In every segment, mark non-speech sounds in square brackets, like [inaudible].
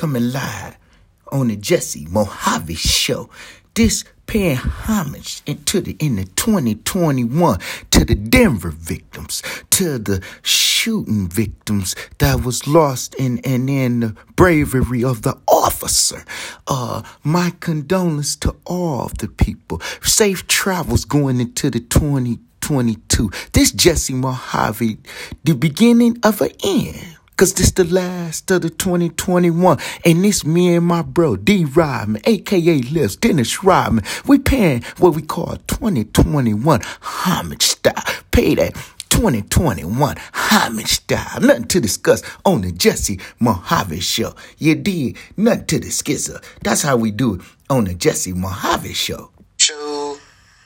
coming live on the Jesse Mohave Show. This paying homage into the in the 2021 to the Denver victims, to the shooting victims that was lost in and in the bravery of the officer. Uh, my condolence to all of the people. Safe travels going into the 2022. This Jesse Mohave, the beginning of an end. Cause this the last of the 2021. And it's me and my bro, D Rodman, aka Lips, Dennis Rodman. We paying what we call 2021 homage style. Pay that 2021 homage style. Nothing to discuss on the Jesse Mohave show. You did nothing to the discuss. That's how we do it on the Jesse Mohave show. Show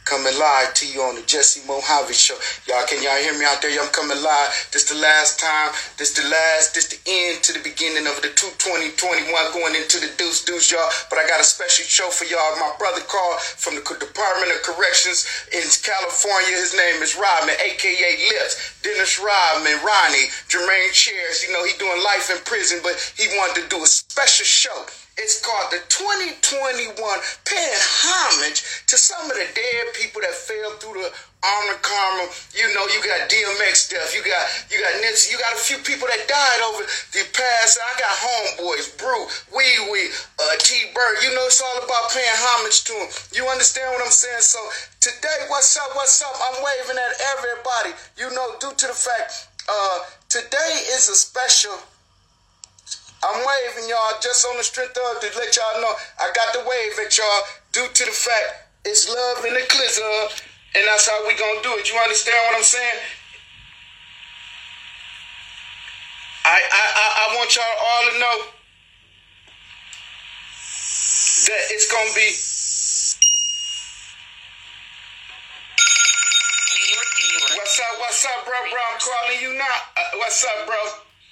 coming live to you on the Jesse Mohave show. Y'all, can y'all hear me out there? I'm coming live. This the last time. This the last. This the end to the beginning of the 2021 going into the deuce deuce, y'all. But I got a special show for y'all. My brother called from the Department of Corrections in California. His name is Rodman, aka Lips. Dennis Rodman, Ronnie, Jermaine Chairs. You know, he doing life in prison, but he wanted to do a special show. It's called the 2021 paying homage to some of the dead people that fell through the Arnold Karma. You know, you got DMX stuff. You got you got Nipsey. You got a few people that died over the past. I got homeboys, Brew, Wee Wee, uh, T Bird. You know, it's all about paying homage to them. You understand what I'm saying? So today, what's up? What's up? I'm waving at everybody. You know, due to the fact uh, today is a special I'm waving y'all just on the strength of to let y'all know I got the wave at y'all due to the fact it's love in the clizzer, and that's how we gonna do it. You understand what I'm saying? I I I, I want y'all all to know that it's gonna be. What's up? What's up, bro? Bro, I'm calling you now. Uh, what's up, bro?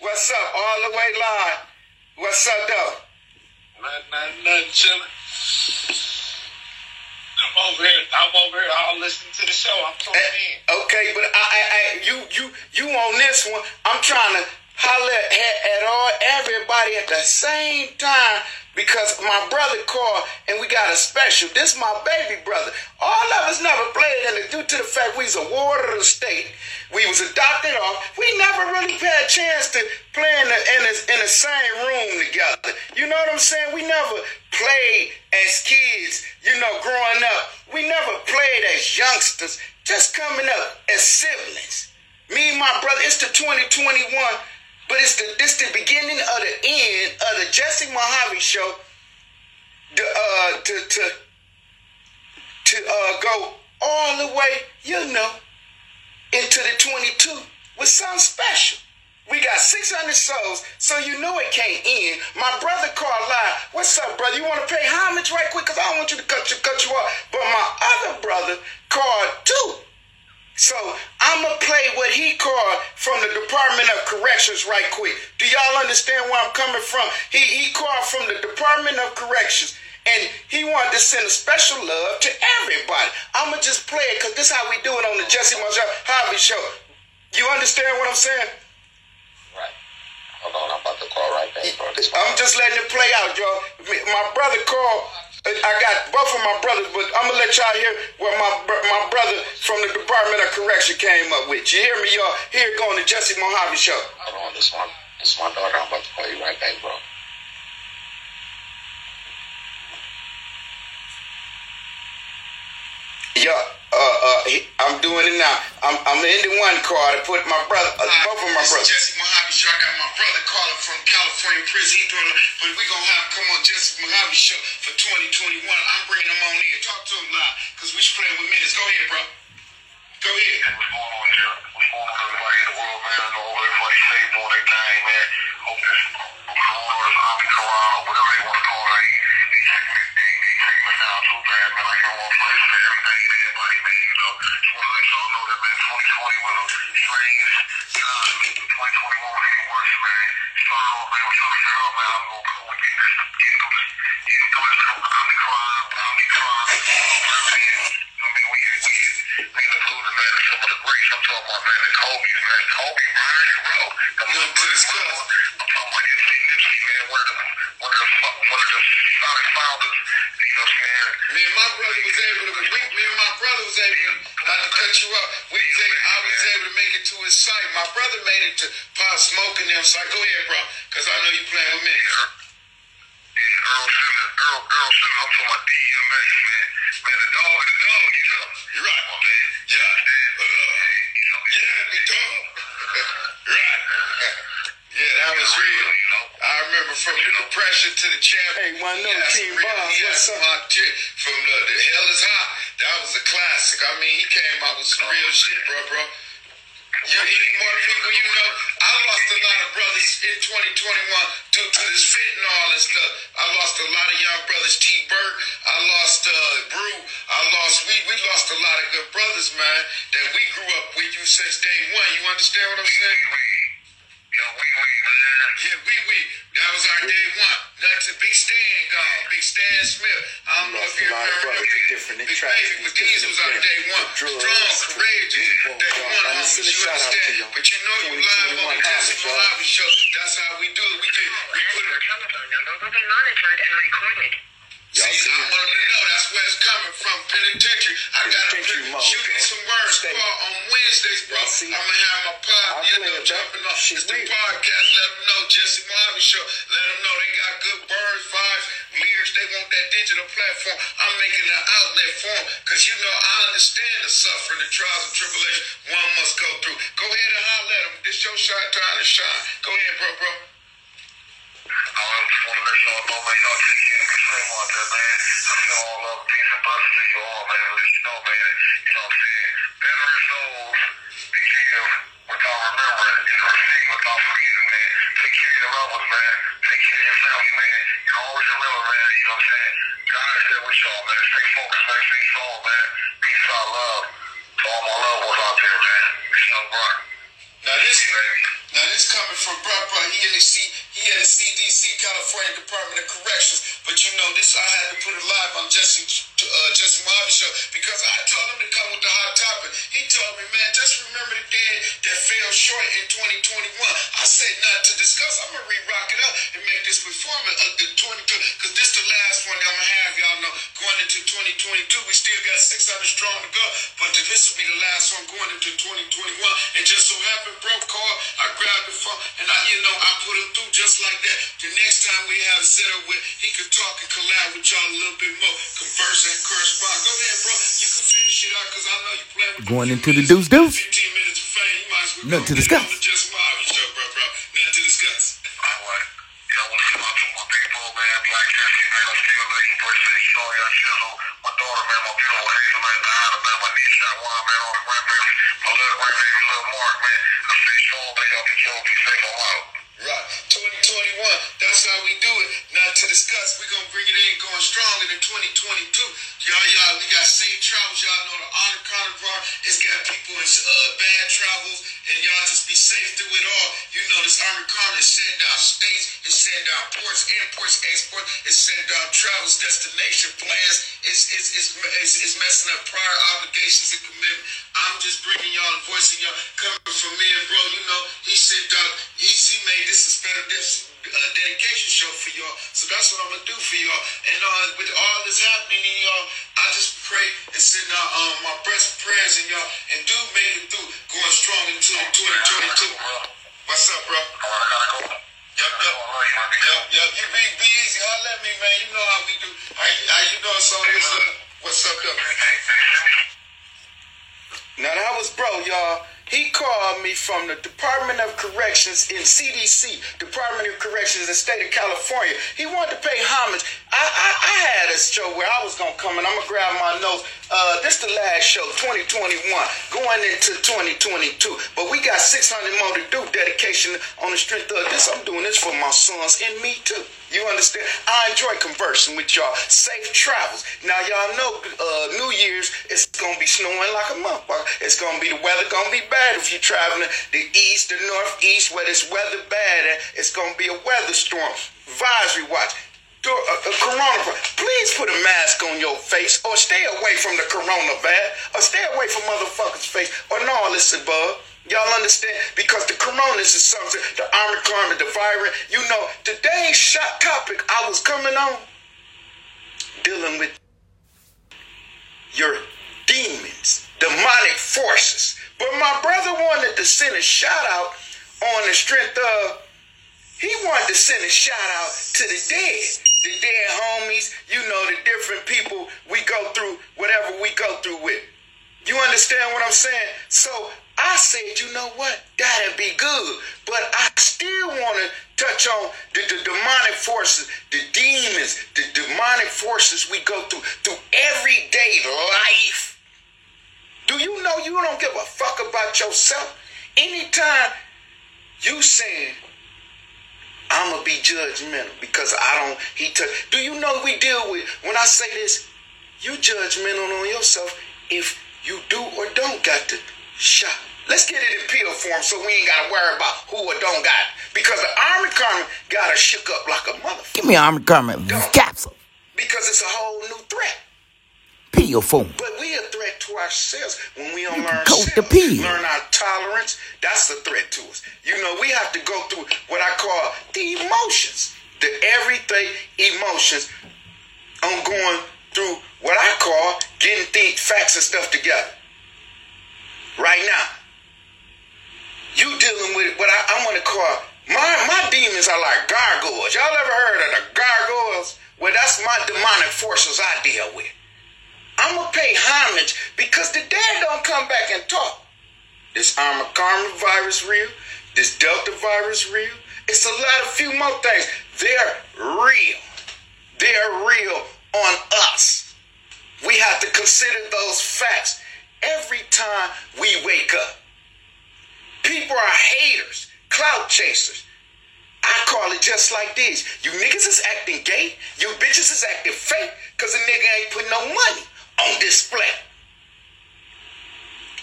What's up? All the way live. What's up, though? Nothing, nothing, nothing, chilling. I'm over here. I'm over here. I'll listen to the show. I'm tuning eh, in. Okay, but I, I, I, you, you, you on this one? I'm trying to holler at, all everybody at the same time because my brother called and we got a special. This my baby brother. All of us never played, and due to the fact we was a ward of the state, we was adopted off. We never really had a chance to play in the, in the, in the same room together. You know what I'm saying? We never played as kids. You know, growing up, we never played as youngsters. Just coming up as siblings. Me and my brother. It's the 2021 but it's the this the beginning of the end of the Jesse Mohave show. To uh to to to uh go all the way, you know, into the 22 with something special. We got 600 souls, so you know it can't end. My brother called live. What's up, brother? You want to pay homage right quick? Because I don't want you to cut you, cut you off. But my other brother called too. So I'm gonna play what he called from the Department of Corrections right quick. Do y'all understand where I'm coming from? He he called from the Department of Corrections. And he wanted to send a special love to everybody. I'ma just play it because this is how we do it on the Jesse Mohave Hobby show. You understand what I'm saying? Right. Hold on, I'm about to call right back. I'm just letting it play out, y'all. My brother called I got both of my brothers, but I'm gonna let y'all hear what my my brother from the Department of Correction came up with. You hear me, y'all? Here going the Jesse Mohave show. Hold on, this one, this my daughter. I'm about to call you right back, bro. Yeah uh, uh, I'm doing it now. I'm, I'm in the one car to put my brother, uh, both of my brothers. Jesse Mohave Show. I got my brother calling from California prison. He doing, but we gonna have come on Jesse Mohave Show for 2021. I'm bringing him on in. Talk to him live, cause we should play with minutes. Go ahead, bro. Go ahead. What's going on, Jeff? What's going on, everybody in the world, man? I know everybody safe doing their thing, man. Hope this Corona or Omicron or whatever they want to call it, they, they taking it, they, they taking it down too bad, man. I hear more first to everything to everybody, man. You know, just want to let y'all know that, man, 2020 was a strange time. 2021 was any worse, man. Started off, man, trying to figure out, man, we going to with getting this, through this, getting through this Omicron, Omicron, whatever it is. I mean, we had, we had, we had losing, man, some of the greats. I'm talking about, man, the man, Kobe Bryant, bro. The Look to this club. I'm talking about Nipsey, man, one of the, one of the just solid founders. You know what I'm saying? Me and my brother was able to. We, me and my brother was able to. Not to cut you up. We was able, I was able to make it to his site. My brother made it to Pop Smoke and them site. Go ahead, bro, because I know you playing with me. Yeah, Earl Simmons, Earl, Earl Simmons, I'm talking about DMX, man. Man, the dog the dog, you know. You're right. Come on, man. Yeah. Uh, Yeah, big dog. [laughs] right. [laughs] Yeah, that was real. You know. I remember from the depression to the champion. Hey, one He note, had King Bob, what's up? hot shit from the, the Hell is Hot. That was a classic. I mean, he came out with some real shit, bro, bro. You any more people you know? I lost a lot of brothers in 2021 due to this fit and all this stuff. I lost a lot of young brothers. T. Burt, I lost uh, Brew, I lost we we lost a lot of good brothers, man, that we grew up with you since day one. You understand what I'm saying? Yo, we, we, man. Yeah, we we. That was our day one. Nothing. Big Stan gone. Big Stan Smith. I don't know Lost if you a lot of remember brothers him. in different Big Baby, but these was our day one. drugs, Strong, courageous. people, Day y'all. one, I homies. send You to understand? But you know you live on the 2021 Jesse homage, show. That's how we do it. We do. We put it. telephone number will be monitored and recorded. Y'all See, I it? want them to know that's where it's coming from. Penitentiary. I got to shoot me bro. some words Stay. Paul, on Wednesdays, bro. I'm gonna have my pod, you know, jumping off. It's the podcast. Let them know Jesse Mohave show. Let them know they got good birds, vibes, lyrics. They want that digital platform. I'm making an outlet for them because you know I understand the suffering, the trials and tribulations one must go through. Go ahead and holler at them. This your shot time to shine. Go ahead, bro, bro. I just want to let y'all know, man. Y'all take care of straight out there, man. I send all love, peace, and blessings to you all, man. Let you know, man. You know what I'm saying? Veteran souls, they give without remembering and receive without forgetting, man. Take care of your loved ones, man. Take care of your family, man. And always remember, man. You know what I'm saying? God is there with y'all, man. Stay focused, man. Stay strong, man. Peace out, love to all my loved ones out there, man. It's Young Brock. Now this Baby. Now this coming from bruh, bruh. He in the C, he in the CDC, California Department of Corrections. But you know this, I had to put it live on Jesse, uh, Jesse Mohave show because I told him to come with the hot topic. He told me, man, just remember the day that fell short in 2021. I said nothing to discuss. I'm gonna re-rock it up and make this performance of the 22 because this the last one that I'm gonna have. Y'all know going into 2022, we still got 600 strong to go, but this will be the last one going into 2021. And just time we have a set up with, he could talk and collab with y'all a little bit more, converse and correspond. Go ahead, bro. You can finish it out because I know you playing with Going into the minutes, deuce deuce. 15 minutes of fame. You might as well Nothing to discuss. In CDC, Department of Corrections the state of California. He wanted to pay homage. I, I, I had a show where I was gonna come and I'm gonna grab my notes. Show, 2021, going into 2022. But we got 600 more to do. Dedication on the strength of this. I'm doing this for my sons and me too. You understand? I enjoy conversing with y'all. Safe travels. Now y'all know uh, New Year's it's gonna be snowing like a motherfucker. It's gonna be the weather gonna be bad if you're traveling the east, the northeast, where it's weather bad. It's gonna be a weather storm. Advisory watch. Uh, uh. Please put a mask on your face, or stay away from the coronavirus, or stay away from motherfuckers' face, or no, listen, bud. Y'all understand? Because the coronas is something, the Omicron, the virus. You know, today's shot topic I was coming on dealing with your demons, demonic forces. But my brother wanted to send a shout out on the strength of he wanted to send a shout out to the dead, the dead homies, you know, the different people we go through, whatever we go through with. You understand what I'm saying? So I said, you know what? That'd be good. But I still want to touch on the, the demonic forces, the demons, the demonic forces we go through, through everyday life. Do you know you don't give a fuck about yourself? Anytime you saying, I'm gonna be judgmental because I don't. He took. Do you know we deal with when I say this? You judgmental on yourself if you do or don't got the shot. Let's get it in pill form so we ain't gotta worry about who or don't got it. Because the Army Carmen got us shook up like a motherfucker. Give me Army Carmen capsule. Because it's a whole new threat. Pill form. But we a threat to ourselves when we don't learn coat the pill. learn our tolerance. That's a threat to us. You know, we have to go through what I call the emotions, the everyday emotions. I'm going through what I call getting things, facts and stuff together. Right now, you dealing with what I, I want to call my my demons are like gargoyles. Y'all ever heard of the gargoyles? Well, that's my demonic forces I deal with. I'm gonna pay homage because the dead don't come back and talk. This Omicron virus real. This Delta virus real. It's a lot of few more things. They're real. They're real on us. We have to consider those facts every time we wake up. People are haters, clout chasers. I call it just like this. You niggas is acting gay. You bitches is acting fake because a nigga ain't put no money on display.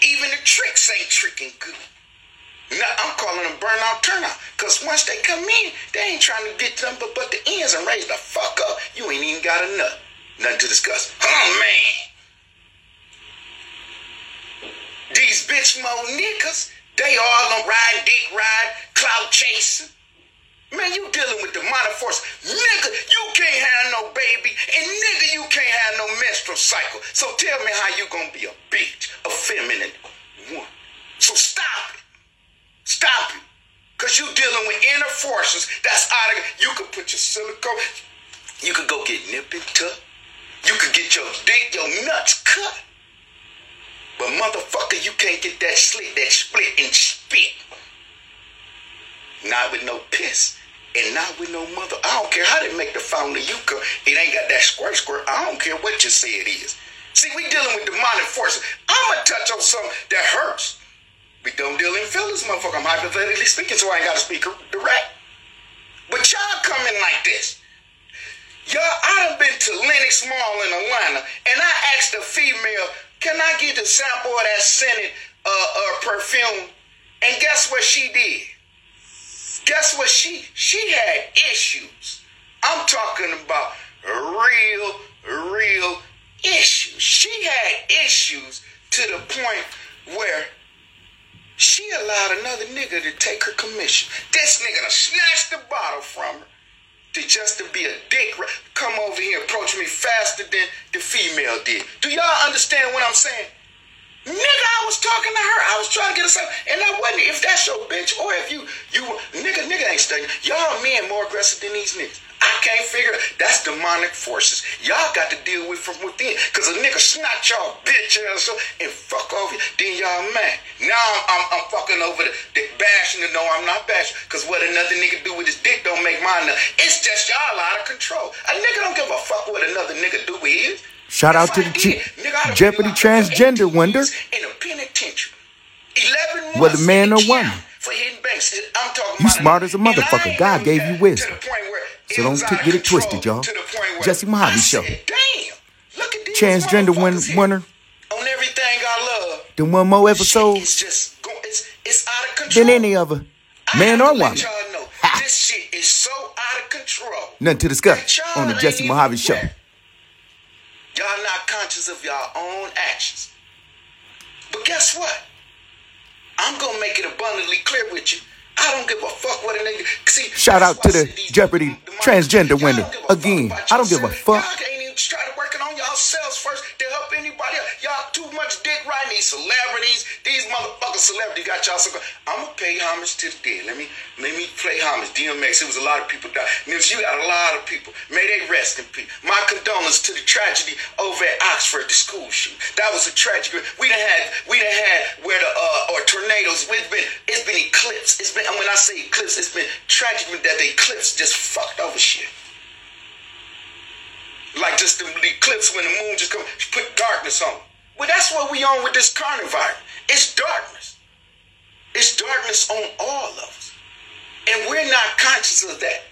Even the tricks ain't tricking good. Now, I'm calling them burnout turnout. Because once they come in, they ain't trying to get them but, but the ends and raise the fuck up. You ain't even got enough. Nothing to discuss. Oh, man. These bitch mo niggas, they all on ride, dick ride, cloud chasing. Man, you dealing with the demonic force. Nigga, you can't have no baby, and nigga, you can't have no menstrual cycle. So tell me how you gonna be a bitch, a feminine one. So stop it. Stop it. Cause you dealing with inner forces that's out of you could put your silicone, you could go get nip and tuck, you could get your dick, your nuts cut. But motherfucker, you can't get that slit, that split and spit. Not with no piss. And not with no mother. I don't care how they make the fountain of Yucca. It ain't got that squirt squirt. I don't care what you say it is. See, we dealing with demonic forces. I'ma touch on something that hurts. We don't deal in feelings, motherfucker. I'm hypothetically speaking, so I ain't gotta speak direct. But y'all coming like this. Y'all, I done been to Lenox Mall in Atlanta, and I asked a female, can I get a sample of that scented uh, uh, perfume? And guess what she did? Guess what she she had issues. I'm talking about real, real issues. She had issues to the point where she allowed another nigga to take her commission. This nigga snatched the bottle from her to just to be a dick. Come over here, approach me faster than the female did. Do y'all understand what I'm saying? Nigga, I was talking to her. I was trying to get her something. And I wasn't, if that's your bitch, or if you, you, nigga, nigga ain't studying. Y'all men more aggressive than these niggas. I can't figure that's demonic forces. Y'all got to deal with from within. Cause a nigga snatch y'all bitch ass up and fuck over you. Then y'all mad. Now I'm, I'm, I'm fucking over the, the bashing. No, I'm not bashing. Cause what another nigga do with his dick don't make mine. Up. It's just y'all out of control. A nigga don't give a fuck what another nigga do with his. Shout out to the G- Jeopardy transgender wonder. In a penitentiary. 11 Whether man or woman. For banks. I'm talking You smart as a motherfucker. God gave you wisdom. to the point where So don't t- get it twisted, y'all. to the point where Jesse Mohave Show. Damn. Look at these Transgender win- winner. On everything I love. The one more Shit episode is just go, it's, it's out of control. than any other. Man or woman. This shit is so out of control. Nothing to discuss on the Jesse Mohave Show. Y'all not conscious of y'all own actions. But guess what? I'm gonna make it abundantly clear with you. I don't give a fuck what a nigga. See, Shout out to the Jeopardy the- transgender y'all winner. don't give a fuck Again, I don't give a fuck. Y'all can't even try to working on yourselves first to help anybody else. Y'all too much dick riding these celebrities. Motherfucking celebrities got y'all so. I'm gonna pay homage to the dead. Let me let me play homage. DMX. It was a lot of people died. Nipsey, you got a lot of people. May they rest in peace. My condolences to the tragedy over at Oxford, the school shoot. That was a tragedy. We done had we done had where the uh or tornadoes. It's been it's been eclipse. It's been and when I say eclipse, it's been tragic that the eclipse just fucked over shit. Like just the, the eclipse when the moon just come put darkness on. Well, that's what we on with this coronavirus. It's darkness. It's darkness on all of us. And we're not conscious of that.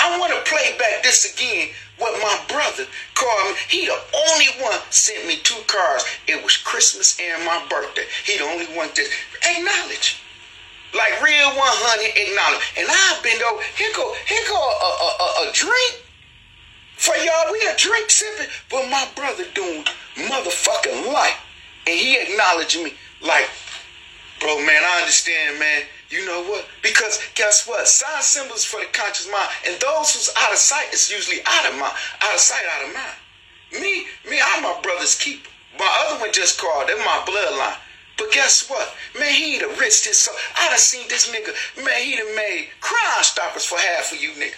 I want to play back this again. What my brother called me. He the only one sent me two cards. It was Christmas and my birthday. He the only one that acknowledge. Like real 100 acknowledge. And I've been though, here go, here go a, a, a, a drink. For y'all, we a drink sipping, but my brother doing motherfucking life. And he acknowledging me like, bro, man, I understand, man. You know what? Because guess what? Sign symbols for the conscious mind. And those who's out of sight is usually out of mind. Out of sight, out of mind. Me, me, I'm my brother's keeper. My other one just called. They're my bloodline. But guess what? Man, he done risked his soul. I done seen this nigga. Man, he done made crime stoppers for half of you niggas.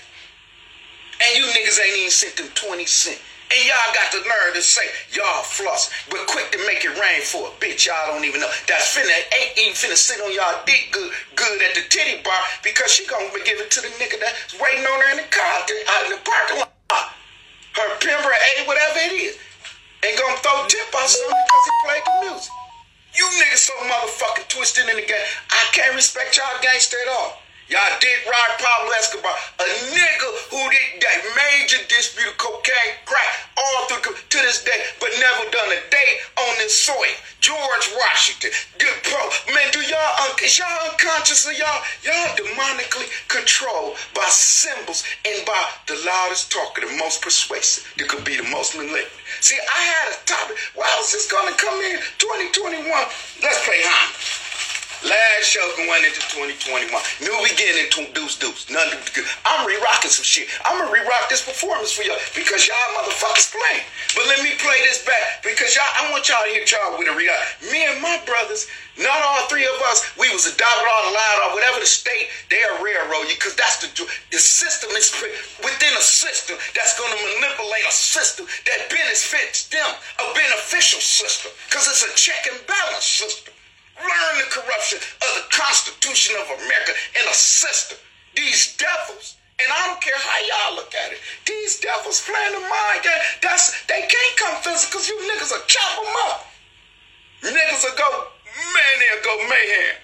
And you niggas ain't even sent them 20 cents. And y'all got the nerve to say y'all floss, but quick to make it rain for a bitch y'all don't even know. That's finna ain't even finna sit on y'all dick good good at the titty bar because she gonna give it to the nigga that's waiting on her in the car out in the parking lot. Her pimp or A, whatever it is. Ain't gonna throw tip on something because he played the music. You niggas so motherfucking twisted in the game. I can't respect y'all gangster at all. Y'all dick ride Pablo Escobar, a nigga who did that major dispute of cocaine, crack, all through to this day, but never done a day on this soil. George Washington, good pro. Man, do y'all un- is y'all unconscious of y'all? Y'all demonically controlled by symbols and by the loudest talker, the most persuasive, that could be the most manipulative. See, I had a topic. Well, I was just gonna come in 2021. Let's play homage. Last show going into 2021. New beginning to deuce deuce. Nothing good. I'm re-rocking some shit. I'm gonna re-rock this performance for y'all because y'all motherfuckers playing. But let me play this back because y'all I want y'all to hear y'all with a re Me and my brothers, not all three of us, we was adopted or allowed or whatever the state, they are railroad you because that's the the system is within a system that's gonna manipulate a system that benefits them, a beneficial system. Because it's a check and balance system. Learn the corruption of the Constitution of America and a system. These devils, and I don't care how y'all look at it, these devils playing the mind game. That's they can't come physical because you niggas will chop them up. Niggas will go, man, they'll go mayhem.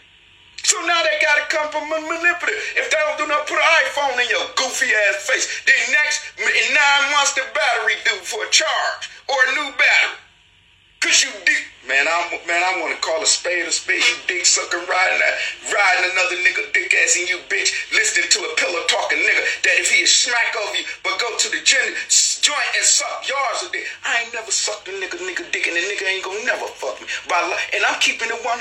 So now they gotta come from manipulative. If they don't do nothing, put an iPhone in your goofy ass face. Then next, in nine months, the battery due for a charge or a new battery. Cause you dick, man. I'm man, I want to call a spade a spade. You dick sucker riding riding another nigga dick ass in you bitch, listening to a pillow talking nigga that if he is smack over you, but go to the gin, joint and suck yards of dick. I ain't never sucked a nigga nigga dick, and the nigga ain't gonna never fuck me. By and I'm keeping it 100.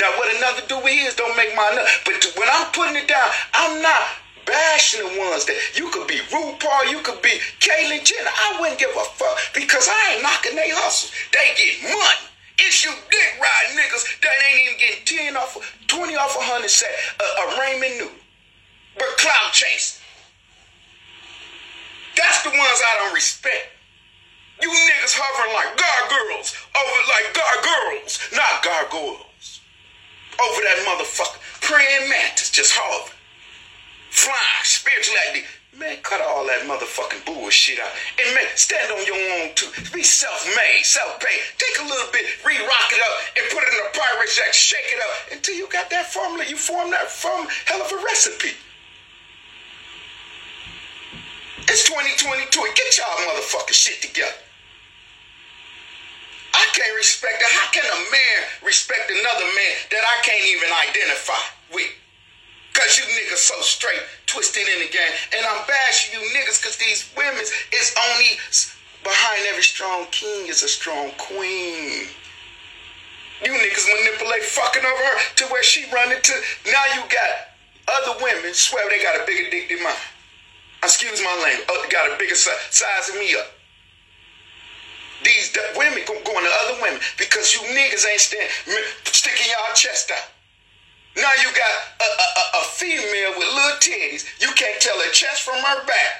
Now what another do is don't make my nut. But when I'm putting it down, I'm not bashing the ones that you could be RuPaul, you could be Caitlyn Jenner. I wouldn't give a fuck because I ain't knocking they hustles. They get money. It's you dick ride niggas that ain't even getting 10 off of 20 off a 100 set a, a Raymond New. But cloud chasing. That's the ones I don't respect. You niggas hovering like gargoyles over like gargoyles, not gargoyles. Over that motherfucker. Praying mantis just hovering flying spiritually like this. Man, cut all that motherfucking bullshit out. And man, stand on your own too. Be self-made, self-paid. Take a little bit, re-rock it up, and put it in a pirate jack, shake it up until you got that formula. You form that from hell of a recipe. It's 2022. Get y'all motherfucking shit together. I can't respect that. How can a man respect another man that I can't even identify with? Cause you niggas so straight, twisted in the game. And I'm bashing you niggas cause these women is only behind every strong king is a strong queen. You niggas manipulate fucking over her to where she run into. Now you got other women swear they got a bigger dick than mine. Excuse my language. Uh, got a bigger si- size than me up. These d- women go- going to other women because you niggas ain't stand, sticking y'all chest out. Now you got a, a, a, female with little titties. You can't tell her chest from her back.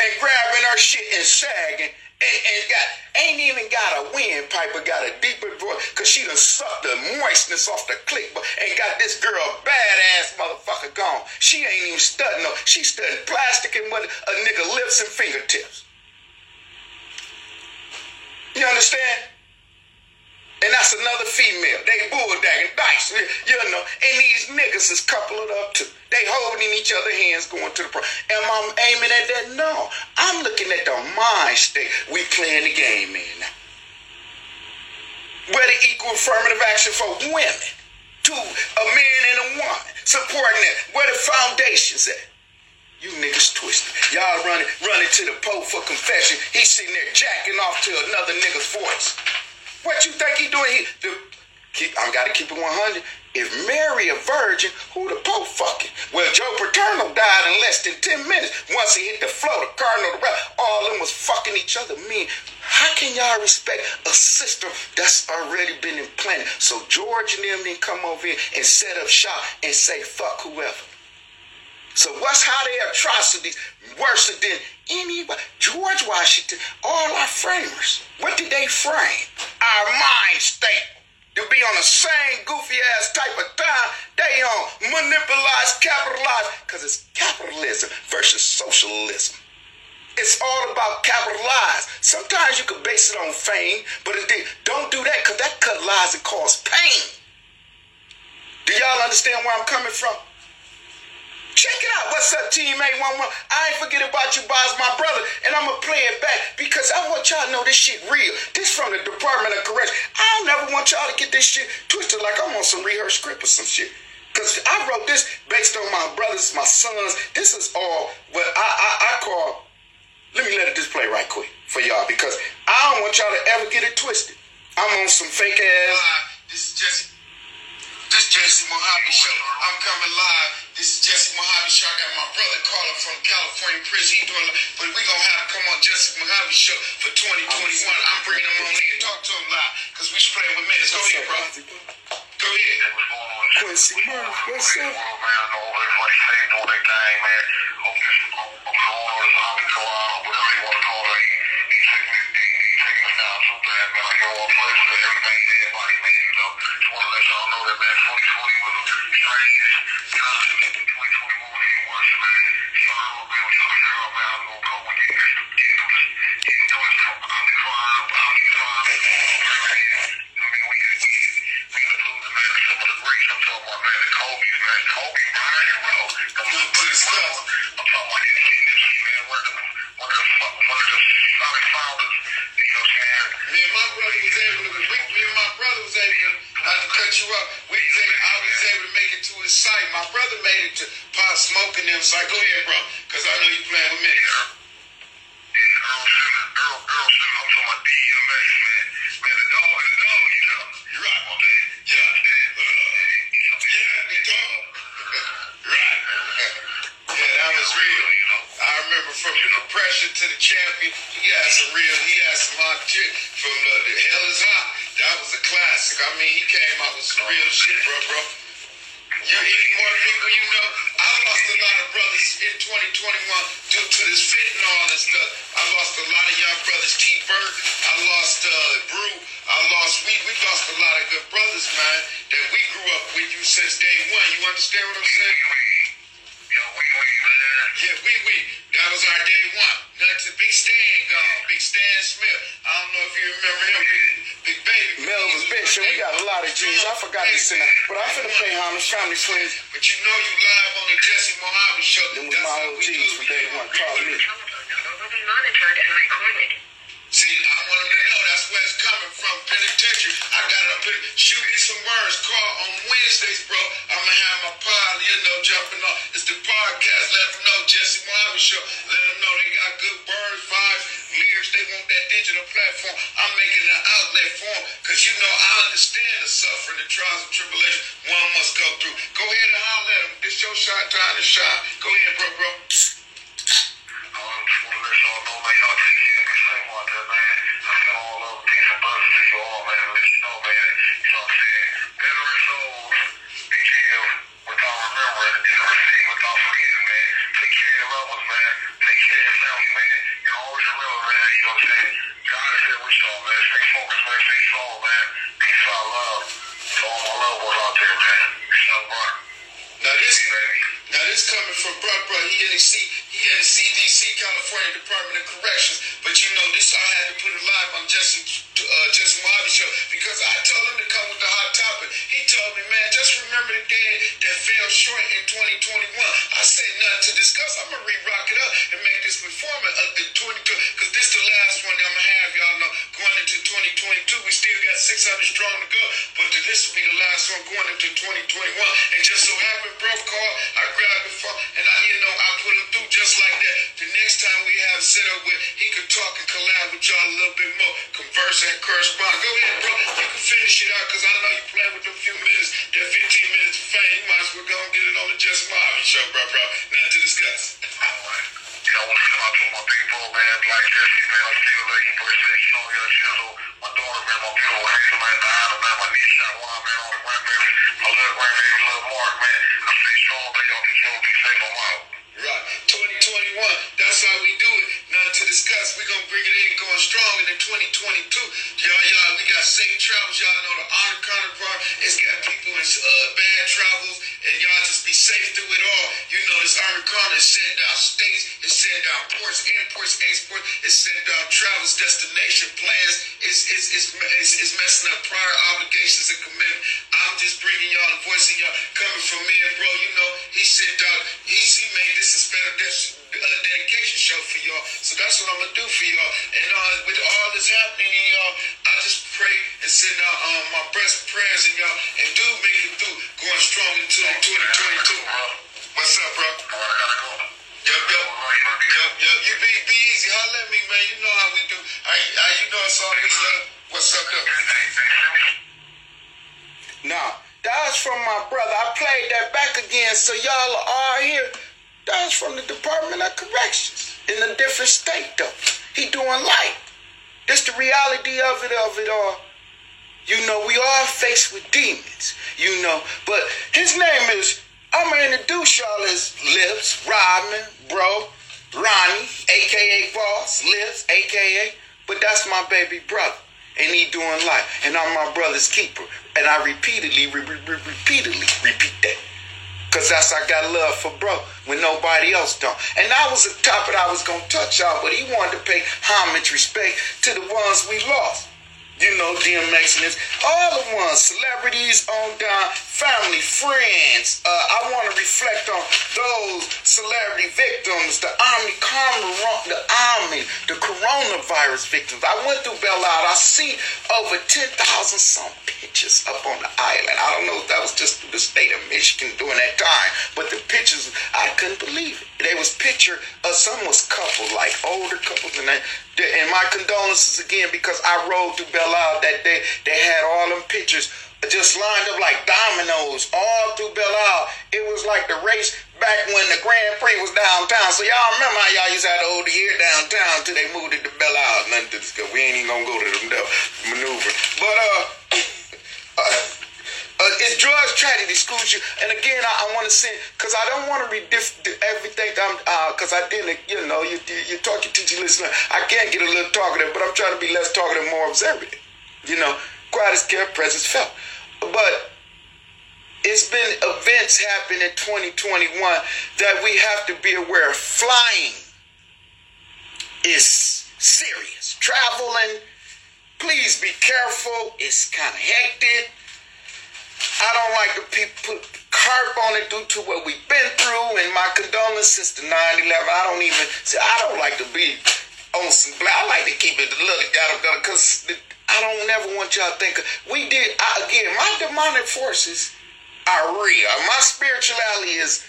And grabbing her shit and sagging. And, and got ain't even got a windpipe, but got a deeper voice because she done sucked the moistness off the click, but and got this girl badass motherfucker gone. She ain't even studying no. She studying plastic and what a nigga lips and fingertips. You understand? And that's another female. They bulldagging you know. And these niggas is coupled up too. They holding each other hands going to the pro. Am I aiming at that? No. I'm looking at the mind state we playing the game in. Where the equal affirmative action for women. to a man and a woman. Supporting it. Where the foundations at? You niggas twisted. Y'all running running to the Pope for confession. He's sitting there jacking off to another nigga's voice. What you think he doing? He the, keep, I gotta keep it 100. If Mary a virgin, who the Pope fucking? Well, Joe Paterno died in less than 10 minutes. Once he hit the floor, the cardinal, the rest, all of them was fucking each other. Me, how can y'all respect a system that's already been implanted? So George and them didn't come over here and set up shop and say fuck whoever. So what's how their atrocities worse than anybody? George Washington, all our framers. What did they frame? Our mind state. To be on the same goofy ass type of time they on monopolize, capitalize, because it's capitalism versus socialism. It's all about capitalize. Sometimes you can base it on fame, but it, don't do that because that cut lies and cause pain. Do y'all understand where I'm coming from? Check it out. What's up, Team 811? I ain't forget about you, boss, my brother, and I'm gonna play it back because I want y'all to know this shit real. This from the Department of Correction. I don't never want y'all to get this shit twisted like I'm on some rehearsed script or some shit. Cause I wrote this based on my brothers, my sons. This is all what I, I, I call. Let me let it display right quick for y'all because I don't want y'all to ever get it twisted. I'm on some fake ass. This is Jesse. This Jesse Mohave show. I'm coming live. This is Jesse Mohave show. I got my brother calling from California prison. He doing, but we gonna have him come on Jesse Mohave show for 2021. I'm bringing him on in. Talk to him live because we playing with minutes. Go ahead, bro. Go ahead. Quincy Murph, what's up? Man, I know everybody saved on their thing, man. Hope this coronavirus, Omicron, whatever they want to call it, he, he taking it, he, he taking us down so bad, man. Like, yo, all praise to everything to everybody, man. You know, just want to let y'all know that, man. 2020 was strange them site. Go bro, because I know you playing with me. Of G's. I forgot to send that. But I'm finna play homage, family swings. But you know you live on the Jesse Mohave show. Them was That's my how we OGs from day one. Call me. Telephone number will be monitored and recorded. See, I want them to know that's where it's coming from. Penitentiary. I got it up here. Shoot me some words. Call on Wednesdays, bro. I'm gonna have my pod, you know, jumping on. It's the podcast. Let them know. Jesse Mohave Show. Let them know they got good words, vibes, lyrics. They want that digital platform. I'm making an outlet for them. Cause you know, I understand the suffering, the trials and tribulation one must go through. Go ahead and holler at him. This your shot time to shine. Go ahead, bro, bro. Take care of your loved ones, man. Take care of your family, man. Know what I'm saying? God is here with y'all, man. Stay focused, man. Stay strong, man. Peace out, love. To all my loved ones out there, man. Peace out, Mark. Now this, baby. now this coming from bro, bro. He in the C, he in the CDC, California Department of Corrections. But you know, this I had to put it live on Justin, uh, Justin Mohave show because I told him to come with the hot topic. He told me, man, just remember the day that fell short in 2021. I said nothing to discuss. I'm gonna re-rock it up and make this performance of the 22 because this the last one that I'm gonna have. Y'all know going into 2022, we still got 600 strong to go, but this will be the last one going into 2021. And just so happened, bro, call, I grabbed the phone and I, you know, I put him through just like that. The next time we have set up with, he could talk and collab with y'all a little bit more, converse and correspond. Go ahead, bro. You can finish it out because I know you playing with them few minutes, that 15 minutes of fame. You might as well go and get it on the Just Marvin show, bro, bro. Nothing to discuss. Alright. Yeah, I want to send out to my people, man, like Jesse, man. I still love you, birthday. You know, your chisel. My daughter, man, my beautiful Hazel, man, Diana, man, my niece, Shot One, man, all the grandbabies. My little grandbaby, little Mark, man. I stay strong, man. Y'all continue to be safe. I'm out. Right. 2021, that's how we do it. Nothing to discuss. We're to bring it in going strong in 2022. Y'all, y'all, we got safe travels. Y'all know the honor counterpart. It's got people in uh, bad travels, and y'all just be safe through it all. You know, this Army Corner is sent down states, it's sent down ports, imports, exports, it's sent down travels, destination plans. It's, it's, it's, it's, it's messing up prior obligations and commitment. I'm just bringing y'all the voice of y'all coming from me and bro. You know, he sent out, he, he made this a special uh, dedication show for y'all. So that's what I'm gonna do for y'all. And uh, with all this happening, y'all, I just pray and send out um, my best prayers and y'all, and do make it through going strong into 2022. What's up, bro? Yup, yup. Yup, yup. You be, be easy. Holler at me, man. You know how we do. I, I, you know it's always love. What's up, though? Now, that was from my brother. I played that back again so y'all are here. That was from the Department of Corrections in a different state, though. He doing life. That's the reality of it, of it all. You know, we all faced with demons, you know. But his name is, I'm going to introduce y'all as Lips, Rodman, Bro, Ronnie, a.k.a. Boss, Lips, a.k.a. But that's my baby brother. And he doing life. And I'm my brother's keeper. And I repeatedly, re- re- re- repeatedly repeat that. Cause that's I got love for bro when nobody else don't. And that was a topic I was gonna touch on, but he wanted to pay homage, respect to the ones we lost. You know, DMX and all the ones, celebrities on down, family, friends. Uh, I want to reflect on those celebrity victims, the Army, the Army, the coronavirus victims. I went through Belle Isle. I see over 10,000 some pictures up on the island. I don't know if that was just through the state of Michigan during that time, but the pictures, I couldn't believe it. They was picture of some was couples, like older couples, and that. And my condolences again because I rode through Belle Isle that day. They had all them pictures just lined up like dominoes all through Belle Isle. It was like the race back when the Grand Prix was downtown. So y'all remember how y'all used to have to hold the year downtown till they moved it to Belle Isle. Nothing to discuss. We ain't even gonna go to them though, maneuver. But uh, [coughs] uh, uh, it's drugs, tragedy, schools you. And again, I, I want to say because I don't want to read diff- everything. I'm uh because I didn't. You know, you you, you talk, you teach. I can't get a little talkative, but I'm trying to be less talkative, more observant. You know, quiet as care, presence felt. But it's been events happen in 2021 that we have to be aware of. Flying is serious. Traveling, please be careful. It's kind of hectic. I don't like to put carp on it due to what we've been through, and my condolences to 9/11. I don't even see. I don't like to be on some black. I like to keep it a little because I don't never want y'all to think we did. I, again, my demonic forces are real. My spirituality is.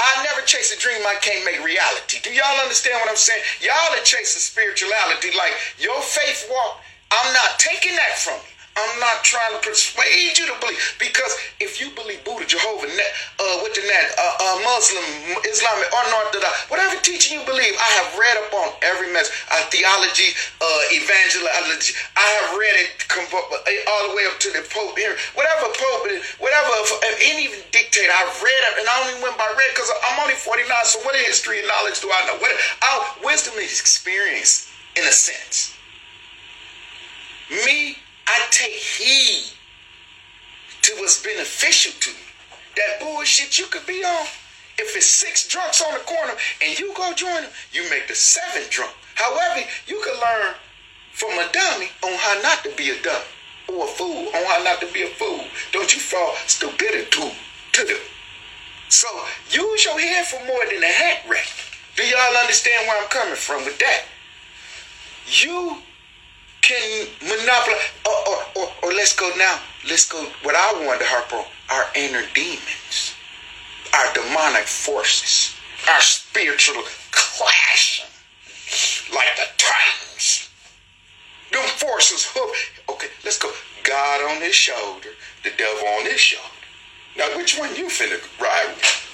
I never chase a dream I can't make reality. Do y'all understand what I'm saying? Y'all are chasing spirituality like your faith walk. I'm not taking that from you. I'm not trying to persuade you to believe because if you believe Buddha, Jehovah, uh, what the net, uh, uh, Muslim, Islamic, Unorthodox, whatever teaching you believe, I have read upon every mess, uh, theology, uh, evangeliology. I have read it uh, all the way up to the Pope here, whatever Pope, whatever, any even dictator. I've read it, and I only went by read because I'm only 49. So what history and knowledge do I know? What our wisdom is experience, in a sense. Me I take heed to what's beneficial to me. That bullshit you could be on. If it's six drunks on the corner and you go join them, you make the seven drunk. However, you can learn from a dummy on how not to be a dummy or a fool on how not to be a fool. Don't you fall stupidity to them. So use your head for more than a hat rack. Do y'all understand where I'm coming from with that? You can monopolize, or, or, or, or let's go now, let's go, what I want to harp on, our inner demons, our demonic forces, our spiritual clashing, like the times. Them forces hook. Okay, let's go. God on his shoulder, the devil on his shoulder. Now, which one you finna ride with?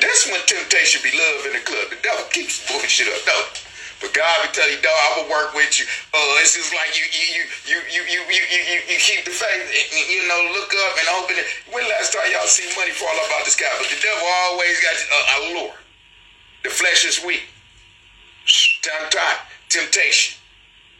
This one temptation be love in the club. The devil keeps bullshit up, don't but God will tell you, dog, I will work with you. Uh, it's just like you you you you you you you, you, keep the faith, and, you know, look up and open it. When last time y'all seen money fall up out the sky? But the devil always got a, a lure. The flesh is weak. Time, time, temptation.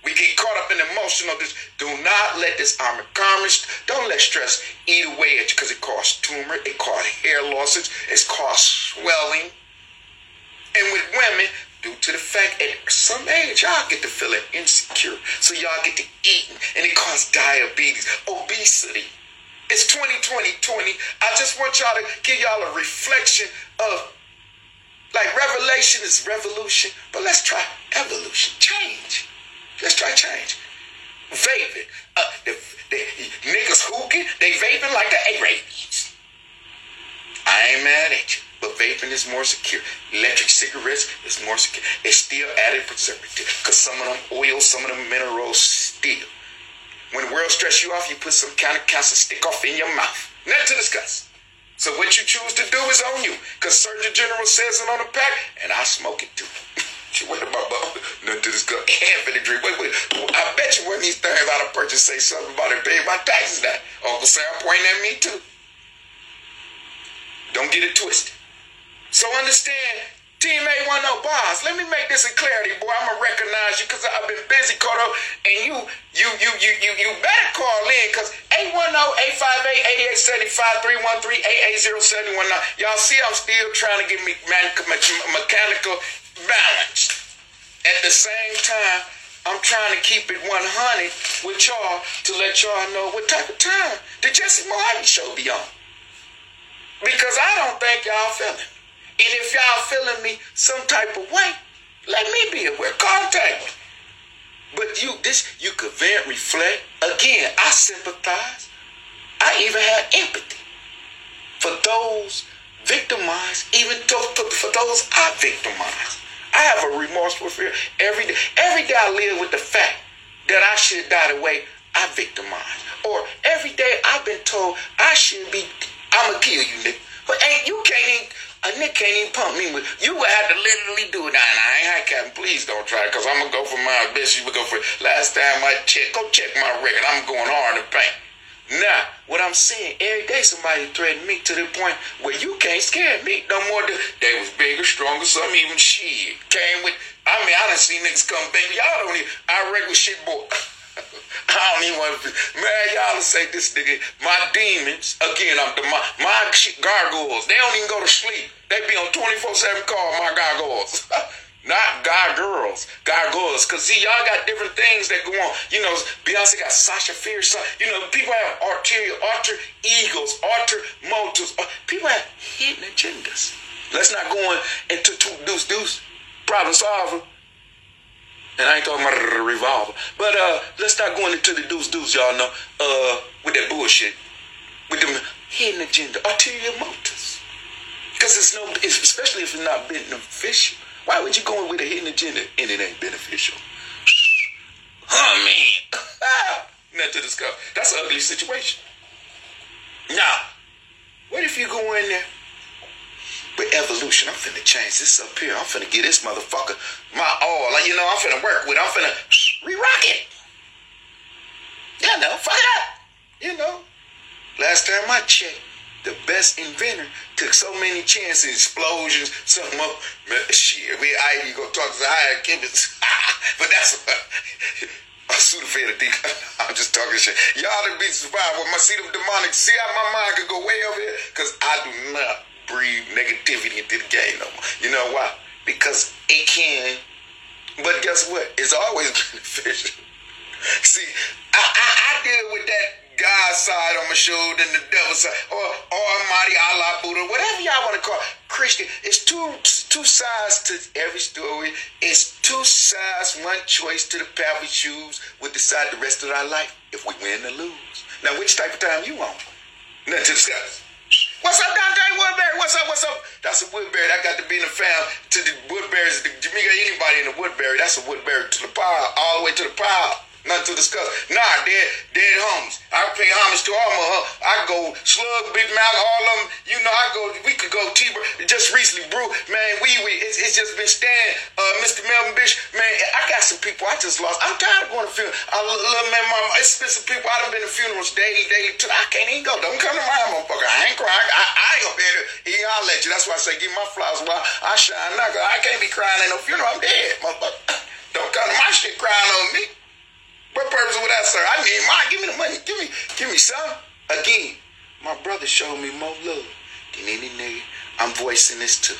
We get caught up in emotional. This do not let this armor karma. Don't let stress eat away at you because it causes tumor, it causes hair losses, it causes swelling. And with women, due to the fact at some age y'all get to feeling insecure. So y'all get to eating and it causes diabetes, obesity. It's 2020, 20. I just want y'all to give y'all a reflection of like revelation is revolution, but let's try evolution, change. Let's try change. Vaping. Uh, the, the, niggas hooking, they vaping like the Arabians. I ain't mad at you but vaping is more secure. Electric cigarettes is more secure. It's still added preservative because some of them oils, some of them minerals still. When the world stress you off, you put some kind of cancer stick off in your mouth. Nothing to discuss. So what you choose to do is on you. Because Surgeon General says it on the pack, and I smoke it too. [laughs] what about nothing to discuss? Of the drink. Wait, wait. I bet you one of these things out of purchase say something about it. Pay my taxes that. Uncle Sam pointing at me too. Don't get it twisted. So understand, Team A10 boss. Let me make this a clarity, boy. I'ma recognize you because I've been busy caught up, and you, you, you, you, you, you better call in because A10-858-8875-313-880719. Y'all see, I'm still trying to get me mechanical balance. At the same time, I'm trying to keep it 100 with y'all to let y'all know what type of time the Jesse Martin show be on. Because I don't think y'all feeling. And if y'all feeling me some type of way, let me be aware. Contact me. But you, this, you could vent, reflect. Again, I sympathize. I even have empathy for those victimized, even for, for those I victimized. I have a remorseful fear every day. Every day I live with the fact that I should die the way I victimized. Or every day I've been told I should be, I'ma kill you, nigga. But ain't you can't even a nigga can't even pump me with. You would have to literally do it. And I ain't high cap. Please don't try it, cause I'm gonna go for my best. You would go for it. Last time I checked, go check my record. I'm going hard the paint. Now, what I'm saying, every day somebody threatened me to the point where you can't scare me no more. They was bigger, stronger, some even shit. Came with, I mean, I done seen niggas come, baby. Y'all don't even, I regular shit boy. I don't even want to. Man, y'all say this nigga. My demons, again, I'm the, my, my gargoyles. They don't even go to sleep. They be on 24 7 call, my gargoyles. [laughs] Not gargoyles, gargoyles. Cause see, y'all got different things that go on. You know, Beyonce got Sasha Fierce. You know, people have arterial, alter egos, alter motives. Uh, people have hidden agendas. Let's not go into two deuce deuce problem solver. And I ain't talking about a revolver. But uh, let's start going into the deuce deuce, y'all know, uh, with that bullshit. With them hidden agenda, ulterior motives. Because it's no, especially if it's not beneficial. Why would you go in with a hidden agenda and it ain't beneficial? Oh, man. [laughs] Nothing to discuss. That's an ugly situation. Now, what if you go in there with evolution? I'm finna change this up here. I'm finna get this motherfucker my all. Like, you know, I'm finna work with it. I'm finna [sniffs] re-rock it. You know, fuck it up. You know. Last time I checked, the best inventor took so many chances, explosions, up. Man, shit, we I ain't gonna talk to the higher chemists. [laughs] but that's a [laughs] Sudafed deep. [laughs] I'm just talking shit. Y'all to be surprised with my seat of demonic. See how my mind could go way over here? Because I do not breathe negativity into the game no more. You know why? Because it can. But guess what? It's always [laughs] beneficial. See, I, I, I deal with that God side on my shoulder and the devil side, or Almighty Allah Buddha, whatever y'all want to call it. Christian. It's two two sides to every story. It's two sides, one choice to the path we choose. We decide the rest of our life if we win or lose. Now, which type of time you want? Nothing to discuss. What's up, Dante Woodbury? What's up? What's up? That's a Woodbury. I got to be in the fam to the Woodbury's, the Jamaica, anybody in the Woodbury. That's a Woodbury to the pile, all the way to the pile. Nothing to discuss. Nah, dead, dead homies. I pay homage to all my huh? I go slug, big mouth, all of them. You know, I go. We could go T. Just recently, brew, man. We we. It's, it's just been staying. Uh, Mr. Melvin Bish, man. I got some people I just lost. I'm tired of going to funerals. I love man, mama. It's been some people I done been to funerals daily, daily too. I can't even go. Don't come to my motherfucker. I ain't crying. I, I ain't gonna be even I'll let you. That's why I say give my flowers while I shine. Not I can't be crying at no funeral. I'm dead, motherfucker. Don't come to my shit crying on me. What purpose would that serve? I need mine. Give me the money. Give me, give me some. Again, my brother showed me more love than any nigga I'm voicing this to.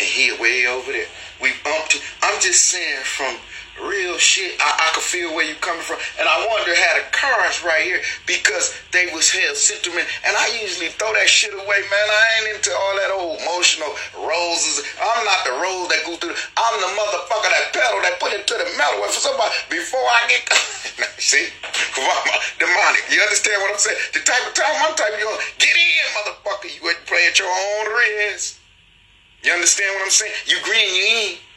And he way over there. We bumped. I'm just saying from real shit. I, I could feel where you coming from. And I wonder how the cars right here because they was held sentiment. And I usually throw that shit away, man. I ain't into all that old emotional roses. I'm not the rose that go through. I'm the motherfucker that pedal that put it to the metal for somebody before I get. [laughs] See? Demonic. You understand what I'm saying? The type of time I'm type of get in, motherfucker. You ain't playing your own risk. You understand what I'm saying? You green, you in.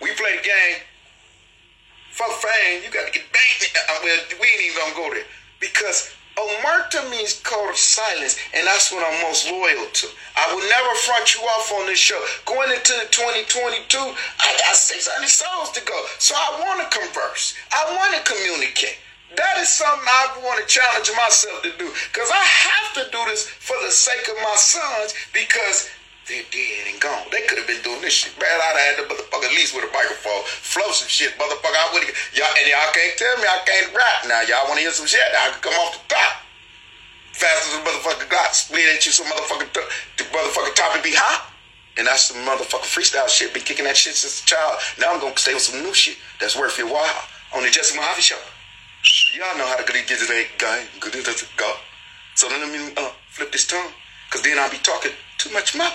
We play the game. Fuck fame, you got to get banged. We ain't even gonna go there because omerta means code of silence, and that's what I'm most loyal to. I will never front you off on this show. Going into 2022, I got 600 souls to go, so I want to converse. I want to communicate. That is something I want to challenge myself to do because I have to do this for the sake of my sons because they're dead and gone. They could have been doing this shit. Man, I'd have had the motherfucker at least with a microphone. Flow some shit, motherfucker. I would y'all and y'all can't tell me I can't rap. Now y'all wanna hear some shit? I can come off the top. Fast as a motherfucker got split at you some motherfucker the motherfucker top and be hot. And that's some motherfucker freestyle shit. Been kicking that shit since a child. Now I'm gonna stay with some new shit that's worth your while on the Jesse Mohave show. Y'all know how to get this guy. Good go. So let me uh, flip this tongue. Cause then I'll be talking too much mouth.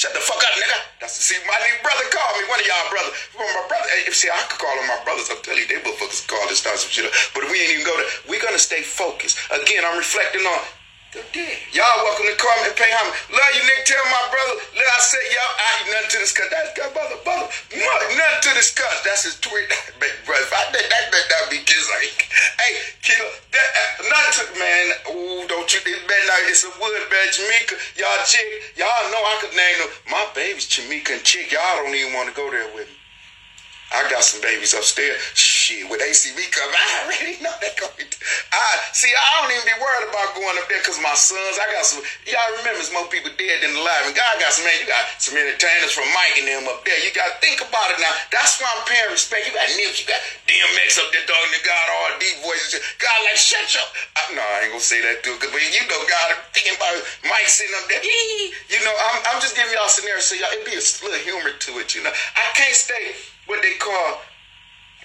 Shut the fuck up, nigga. That's see, my new brother called me. One of y'all brothers. Well, my brother. Hey, see, I could call on my brothers. I'm telling you, they motherfuckers call this start some shit up. But we ain't even go there. We're gonna stay focused. Again, I'm reflecting on they're. Y'all welcome to come and pay homage. Love you, nigga. Tell my brother. Let I say y'all. I ain't nothing to discuss. That's got brother, brother. Nothing to discuss. That's his tweet. [laughs] Big brother. If I did that, that that be kids like, hey, killer. That uh, nothing to man. Ooh, don't you? It better not. It's a wood bed, Jamaica. Y'all chick. Y'all know I could name them. My baby's Jamaica and chick. Y'all don't even want to go there with me. I got some babies upstairs. Shit, with ACV come, [laughs] I already know going to I see. I don't even be worried about going up there because my sons. I got some. Y'all remember, there's more people dead than alive, and God got some man. You got some entertainers from Mike and them up there. You got to think about it now. That's why I'm paying respect. You got Nips, you got DMX up there talking to God, all deep voices. God like shut up. I, no, I ain't gonna say that too, because you know God I'm thinking about Mike sitting up there. You know, I'm, I'm just giving y'all a scenario so y'all it be a little humor to it. You know, I can't stay what they call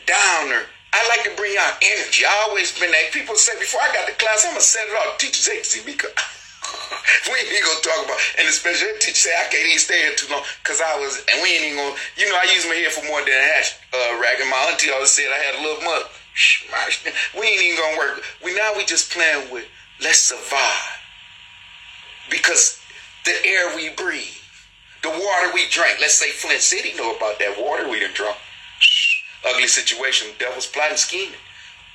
downer. I like to bring out energy. I always been that. People say before I got the class, I'm gonna send it off. To see me. [laughs] we ain't even gonna talk about. And especially the teacher say I can't even stay here too long because I was. And we ain't even gonna. You know, I use my hair for more than a hash uh, rack. And my auntie always said I had a little mother. We ain't even gonna work. We now we just playing with. Let's survive because the air we breathe the water we drink. let's say Flint City know about that water we done drunk. Ugly situation. Devil's plotting, scheming,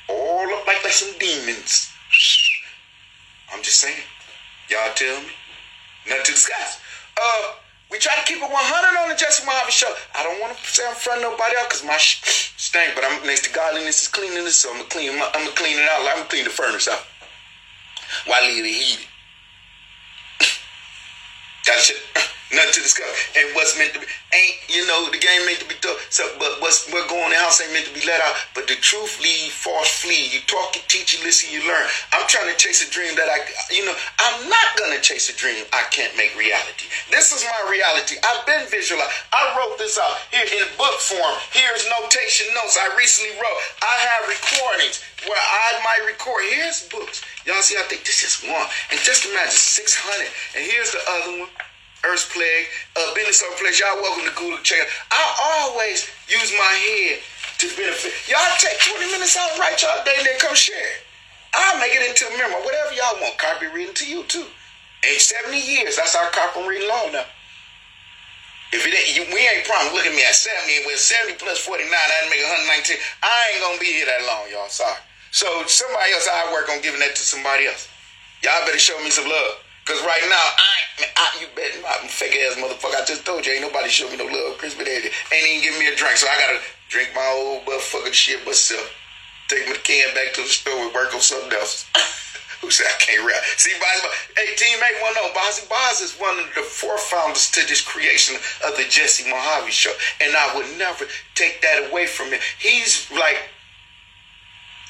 all up like like some demons. [laughs] I'm just saying. Y'all tell me. Nothing to discuss. Uh, we try to keep it 100 on the Jesse Mohave show. I don't want to say I'm front nobody out because my sh- [sniffs] stink, but I'm next to godliness is cleanliness, so I'm gonna clean. I'm gonna clean it out. I'm gonna clean the furnace out. Why leave it heated? [laughs] That shit, nothing to discuss. And what's meant to be ain't, you know, the game meant to be tough. So, but what's what going in house ain't meant to be let out. But the truth lead, false flee. You talk, you teach, you listen, you learn. I'm trying to chase a dream that I, you know, I'm not gonna chase a dream I can't make reality. This is my reality. I've been visualized. I wrote this out here in book form. Here's notation notes I recently wrote. I have recordings where I might record. Here's books. Y'all see, I think this is one. And just imagine 600. And here's the other one. Earth Plague, uh, Business Over Place. Y'all welcome to Google check. I always use my head to benefit. Y'all take 20 minutes out write y'all day and then come share. I'll make it into a memo. Whatever y'all want. Copy reading to you too. Ain't 70 years. That's our copy law now. If it ain't, you, we ain't promised. Look at me at 70. With 70 plus 49, I'd make 119. I ain't gonna be here that long, y'all. Sorry. So somebody else, I work on giving that to somebody else. Y'all better show me some love. Cause right now, I, I you bet my fake ass motherfucker. I just told you, ain't nobody show me no love. Crispy Daddy ain't even give me a drink, so I gotta drink my old motherfucking shit myself. Take my can back to the store and work on something else. [laughs] Who said I can't rap? See, Bozzy, hey, teammate, one know Bozzy Boz is one of the forefounders to this creation of the Jesse Mohave show, and I would never take that away from him. He's like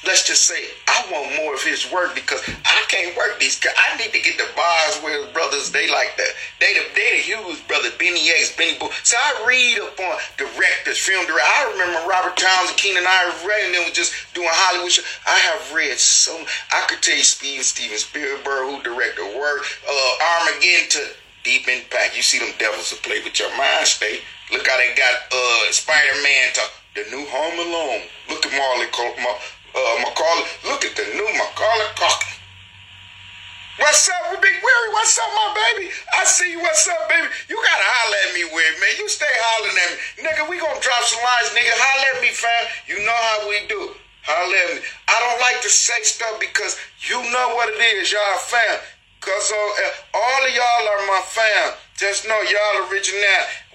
let's just say I want more of his work because I can't work these. I need to get the bars brothers they like that. They the they the Hughes brother, Benny Yates, Benny Boo. So I read up on directors, film directors. I remember Robert Townsend, Keenen Ivory and then was just doing Hollywood. Show. I have read so. I could tell you Steven Steven Spielberg who directed work, uh, Armageddon to Deep Impact. You see them devils who play with your mind state. Look how they got uh, Spider Man to the new Home Alone. Look at Marley Cole uh, Macaulay. Look at the new Macaulay Culkin. What's up, Big Weary? What's up, my baby? I see you. What's up, baby? You gotta holler at me, man. You stay hollering at me. Nigga, we gonna drop some lines, nigga. Holler at me, fam. You know how we do. Holler at me. I don't like to say stuff because you know what it is, y'all fam. Cause uh, all of y'all are my fam. Just know y'all original.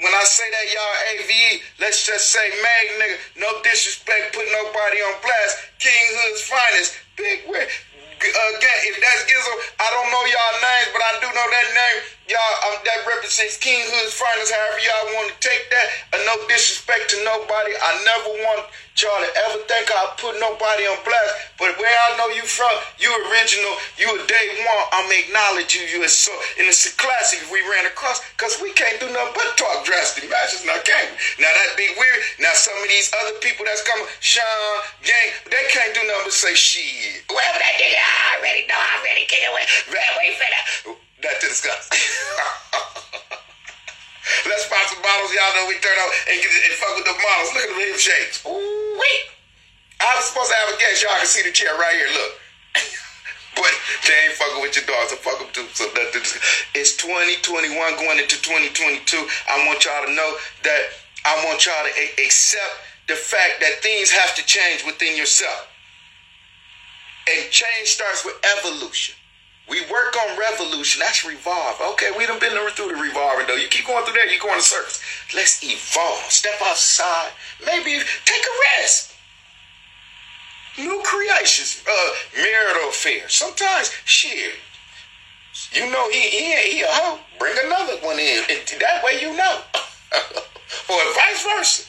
When I say that y'all AVE, let's just say Mag nigga, no disrespect, put nobody on blast. King Hood's finest. Big Weary. Again, if that's Gizzo, I don't know y'all names, but I do know that name. Y'all, um, that represents King Hood's finest. However y'all want to take that. And no disrespect to nobody. I never want y'all to ever think I put nobody on blast. But where I know you from, you original, you a day one. I'm acknowledge you. You so, and it's a classic we ran across, cause we can't do nothing but talk drastic matches. Now can't we? Now that'd be weird. Now some of these other people that's coming, Sean, Gang, they can't do nothing but say shit. Whatever that nigga, Y'all know we turn out and get and fuck with the models. Look at the hip shapes. Ooh, wait. I was supposed to have a guest. Y'all can see the chair right here. Look. [laughs] but they ain't fucking with your dog, so fuck them too. So that, it's 2021 going into 2022. I want y'all to know that I want y'all to a- accept the fact that things have to change within yourself. And change starts with evolution. We work on revolution. That's revolve. Okay, we done been through the revolving though. You keep going through that, you go in a circus. Let's evolve. Step outside. Maybe take a rest. New creations. Uh, marital affairs. Sometimes, shit. You know he he he a hoe. Bring another one in. That way you know. [laughs] or vice versa.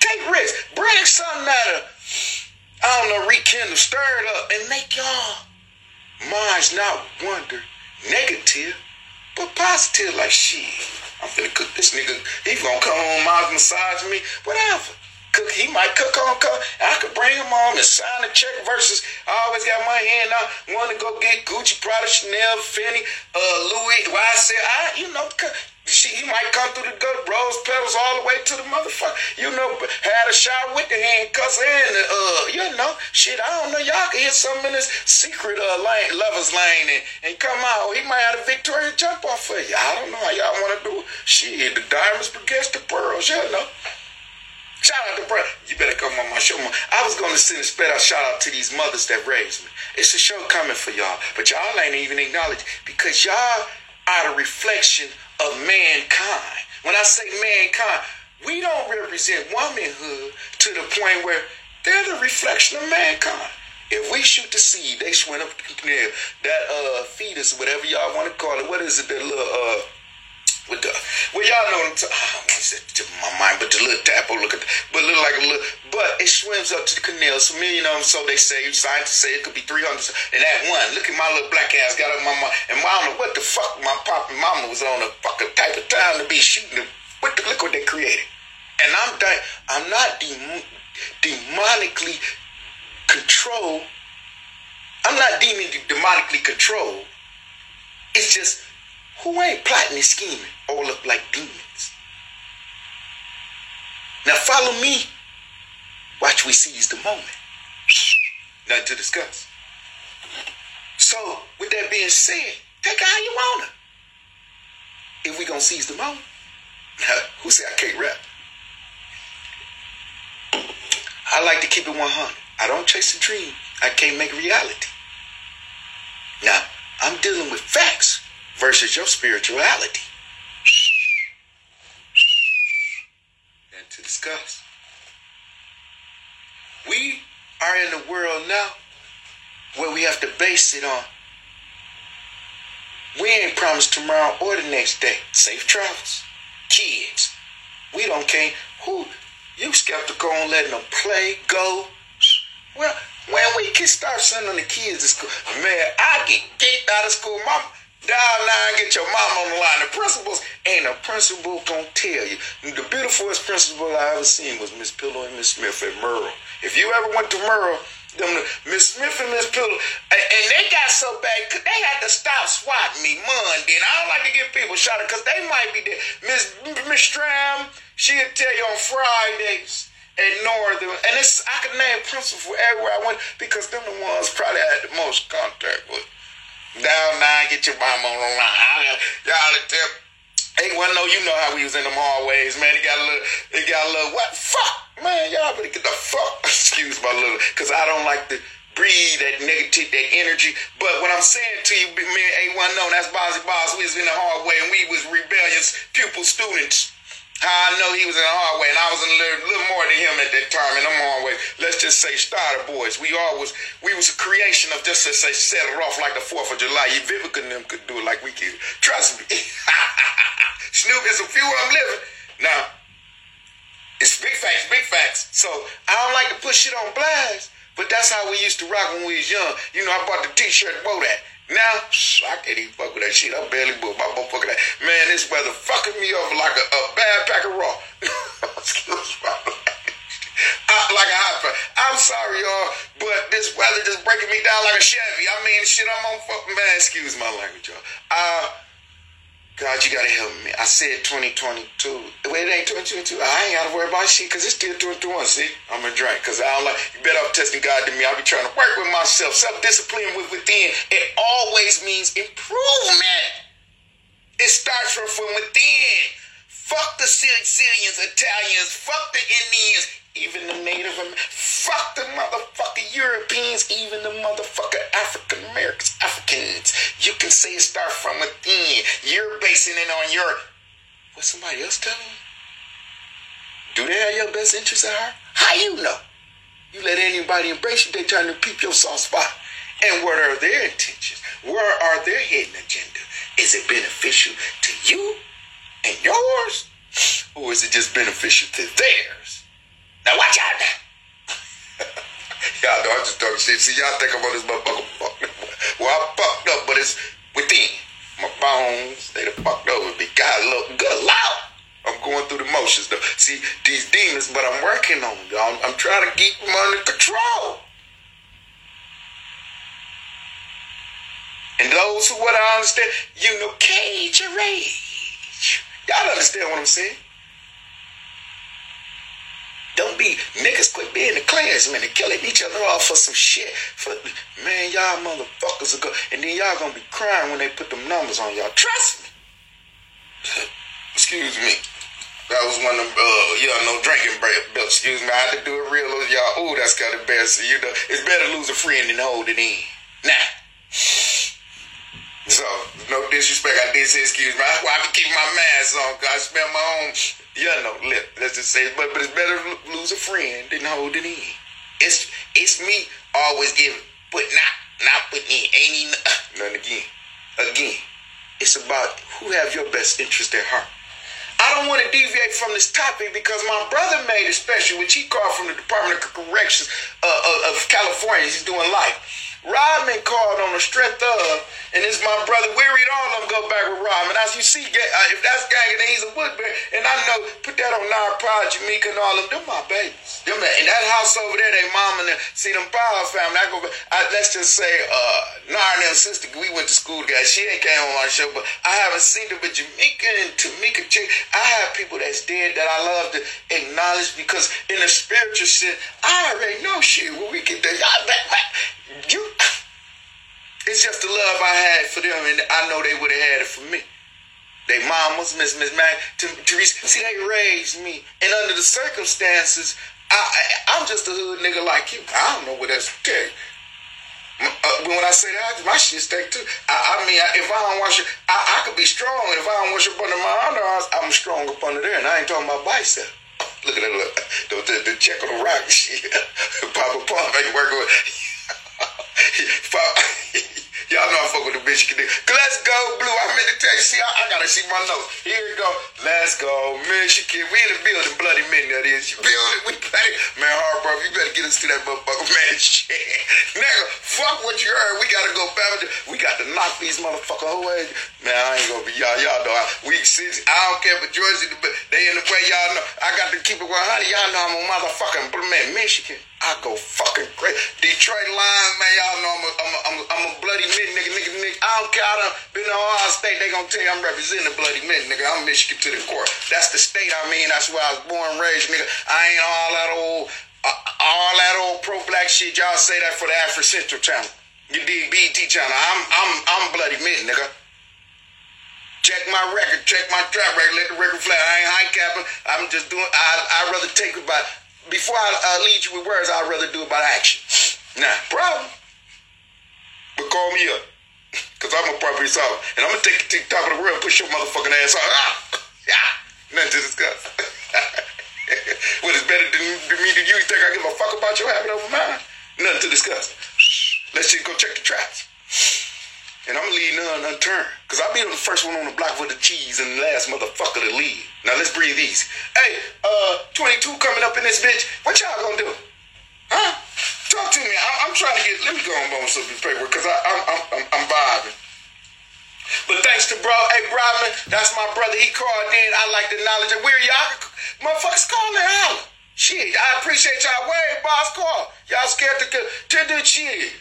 Take risks. Bring something out of, I don't know, rekindle, stir it up, and make y'all minds not wonder negative, but positive. Like shit, I'm finna cook this nigga. He gonna come home, miles massage me, whatever. Cook, he might cook on cook. I could bring him on and sign a check. Versus, I always got my hand out. Want to go get Gucci, Prada, Chanel, Fendi, uh, Louis. Why I you know, she, he might come through the gut, rose petals all the way to the motherfucker. You know, had a shower with the handcuffs and the, uh, you know, shit, I don't know. Y'all can hear something in this secret uh, lane, lover's lane and, and come out. He might have a Victoria jump off for you. I don't know how y'all want to do it. Shit, the diamonds against the pearls, you know. Shout out to bro, you better come on my show. I was going to send a special shout out to these mothers that raised me. It's a show coming for y'all, but y'all ain't even acknowledged because y'all are the reflection of mankind. When I say mankind, we don't represent womanhood to the point where they're the reflection of mankind. If we shoot the seed, they swim up the canal. That uh fetus, whatever y'all want to call it, what is it? That little uh with the well y'all know what I'm t- ah, I to my mind, but the little tadpole look at but look like a little but it swims up to the canal. So million of them, so they say scientists say it could be three hundred and that one, look at my little black ass got up my mom and mama what the fuck my papa and mama was on a fucking type of time to be shooting them. What the look what they created. And I'm di- I'm not dem- demonically controlled. I'm not demon demonically controlled. It's just who ain't plotting and scheming all look like demons. Now follow me. Watch we seize the moment. Nothing to discuss. So, with that being said, take it how you wanna. If we gonna seize the moment, who said I can't rap? I like to keep it 100. I don't chase a dream. I can't make reality. Now, I'm dealing with facts versus your spirituality. And to discuss. We are in a world now where we have to base it on. We ain't promised tomorrow or the next day. Safe travels. Kids. We don't care who you skeptical on letting them play, go. Well, when we can start sending the kids to school, man, I get kicked out of school. Mom, dial nine, get your mom on the line. The principals ain't a principal gonna tell you. The beautifulest principal I ever seen was Miss Pillow and Miss Smith at Merle. If you ever went to Merle, them Miss Smith and Miss Pillow, and, and they got so bad, they had to stop swatting me Monday. And I don't like to give people shot because they might be there. Miss Miss Stram, she'll tell you on Fridays at Northern, and it's I could name principal everywhere I went because them the ones probably I had the most contact with. Down nine, get your mom on the line. Y'all tip. Hey, well, no, you know how we was in them hallways, man. It got a little, it got a little, what? Fuck, man, y'all better get the fuck, [laughs] excuse my little, because I don't like to breathe that negative, that energy. But what I'm saying to you, me and A1 know, that's Bozzy Boss. We was in the hallway and we was rebellious pupil students. How I know he was in the hallway, and I was in a little, little more than him at that time in them hallways. Let's just say starter boys. We all was we was a creation of just to say set it off like the Fourth of July. You Vivica and them could do it like we could. Trust me. [laughs] Snoop is a few them living. Now, it's big facts, big facts. So I don't like to put shit on blast, but that's how we used to rock when we was young. You know, I bought the t-shirt and that. Now, I can't even fuck with that shit. I'm barely book my motherfucker that. Man, this weather fucking me up like a, a bad pack of raw. [laughs] Excuse my. I, like a hot. I'm sorry, y'all, but this weather just breaking me down like a Chevy. I mean, shit, I'm on fuck. Man, excuse my language, y'all. Uh, God, you gotta help me. I said 2022. Wait, it ain't 2022. I ain't gotta worry about shit because it's still 2021. See, I'm a drink because I don't like. You better off testing God than me. I'll be trying to work with myself. Self discipline with within. It always means improvement. It starts from, from within. Fuck the Sicilians, Italians, fuck the Indians, even the Native Americans. Fuck the motherfucking Europeans, even the motherfucking African Americans, Africans. You can say it starts from within. You're basing it on your what somebody else telling you. Do they have your best interests at heart? How you know? You let anybody embrace you, they trying to peep your soft spot. And what are their intentions? Where are their hidden agenda? Is it beneficial to you and yours? Or is it just beneficial to theirs? Now watch out [laughs] y'all know I'm just talking shit. See, y'all think about this motherfucker. [laughs] Well, I fucked up, but it's within. My bones, they done fucked over me. God, look good loud. I'm going through the motions though. See, these demons, but I'm working on them. I'm, I'm trying to keep them under control. And those who what I understand, you know, cage your rage. Y'all understand what I'm saying? Be niggas quit being the clansmen and killing each other off for some shit. For man, y'all motherfuckers are go and then y'all gonna be crying when they put them numbers on y'all. Trust me. [laughs] Excuse me. That was one of them, uh, you yeah, no drinking belts. Excuse me, I had to do it real. Y'all, ooh, that's kind of best. You know, it's better to lose a friend than hold it in. Nah. So, no disrespect. I did say excuse me. That's why I keep my mask on. Cause I smell my own, you know, lip. Let's just say, but but it's better to lose a friend than hold it in. It's it's me always giving, but not not putting in. Ain't even uh, nothing again. Again, it's about who have your best interest at heart. I don't want to deviate from this topic because my brother made a special, which he called from the Department of Corrections uh, of, of California. He's doing life. Rodman called on the strength of, and it's my brother Weary. All of them go back with Rodman. As you see, uh, if that's then he's a Woodbury. And I know, put that on Nara Pride, Jamaica, and all of them. Them my babies. Them, in that house over there, they mom and them, see them Power family. I go, I, let's just say, uh, Nara and them sister, we went to school together. She ain't came on my show, but I haven't seen her. But Jamaica and Tamika I have people that's dead that I love to acknowledge because in the spiritual sense, I already know shit. When we get there, you it's just the love I had for them, and I know they would have had it for me. They mamas, Miss Miss Mac, Teresa. See, they raised me, and under the circumstances, I, I am just a hood nigga like you. I don't know what else to tell you. Uh, when I say that, my shit stink too. I, I mean, I, if I don't wash it, I, I could be strong. If I don't wash up under my underarms, I'm strong up under there, and I ain't talking about bicep. Look at that, look. The, the, the check on the rock [laughs] shit. Papa Pump ain't working with. [laughs] [laughs] Y'all know I fuck with the Michigan. Let's go, Blue. I meant to tell you. See, I, I gotta see my notes. Here we go. Let's go, Michigan. We in the building. Bloody midnight is. You building. We better. Man, hard, bro. You better get us to that motherfucker, [laughs] man. Shit. Nigga, fuck what you heard. We gotta go back. We got to knock these motherfuckers away. Man, I ain't gonna be y'all. Y'all know. I, we six. I don't care for Jersey, but they in the way. Y'all know. I got to keep it 100. Y'all know I'm a motherfucking man. Michigan. I go fucking crazy. Detroit Lions, man, y'all know I'm a, I'm a, I'm a, bloody mid nigga, nigga, nigga. I don't care. I done been to Ohio State. They gonna tell you I'm representing the bloody mid nigga. I'm Michigan to the core. That's the state I mean. That's where I was born, raised, nigga. I ain't all that old, uh, all that old pro black shit. Y'all say that for the Afro Central channel. You dig BET channel. I'm, I'm, I'm bloody mid nigga. Check my record, check my track record, let the record fly. I ain't high capping. I'm just doing. I I rather take about before I lead you with words, I'd rather do it by action. Nah, problem. But call me up. Because I'm a property solver. And I'm going to take to the top of the world and push your motherfucking ass on. Ah! Yeah! Nothing to discuss. [laughs] what is better than, than me than you? You think I give a fuck about your habit over mine? Nothing to discuss. Let's just go check the traps. And I'm gonna leave none unturned. Because I'll be the first one on the block with the cheese and the last motherfucker to leave. Now let's breathe easy. Hey, uh, 22 coming up in this bitch. What y'all gonna do? Huh? Talk to me. I, am trying to get. Let me go on bone some paper because I'm I'm I'm, I'm vibing. But thanks to bro, hey Brotman, that's my brother. He called in. I like the knowledge of where y'all motherfuckers calling out. Shit, I appreciate y'all. Where boss call? Y'all scared to to do shit.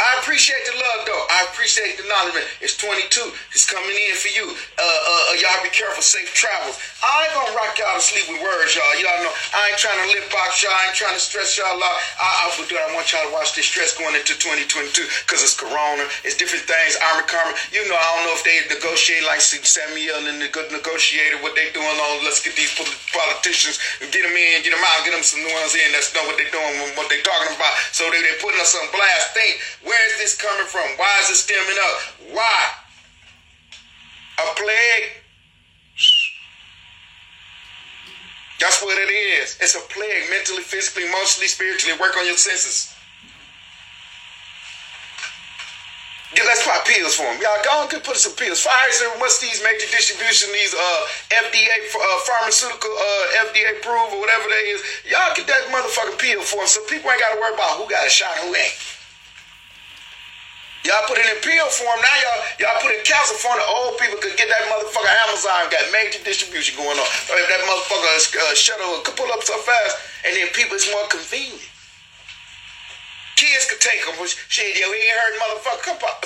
I appreciate the love, though. I appreciate the knowledge. Man. It's 22. It's coming in for you. Uh, uh, y'all be careful. Safe travels. I ain't gonna rock y'all to sleep with words, y'all. Y'all know I ain't trying to lip box y'all. I ain't trying to stress y'all out. I, I, I want y'all to watch this stress going into 2022 because it's Corona. It's different things. Omicron. You know, I don't know if they negotiate like Samuel and the good negotiator. What they doing on? Let's get these politicians, get them in, get them out, get them some new ones in. That's know what they doing, what they talking about. So they they putting us on blast. Think where is this coming from? Why is it stemming up? Why? A plague? That's what it is. It's a plague, mentally, physically, emotionally, spiritually. Work on your senses. Get, let's pop pills for them. Y'all go and put some pills. Pfizer, what's these major distribution, these uh, FDA uh, pharmaceutical, uh, FDA approved or whatever they is. Y'all get that motherfucking pill for them so people ain't got to worry about who got a shot and who ain't. Y'all put it in pill form. Now y'all y'all put it in capsule. The old people could get that motherfucker Amazon got major distribution going on. If that motherfucker uh, shuttle could pull up so fast, and then people it's more convenient. Kids could take them. Shit, yo, we ain't heard motherfucker come up.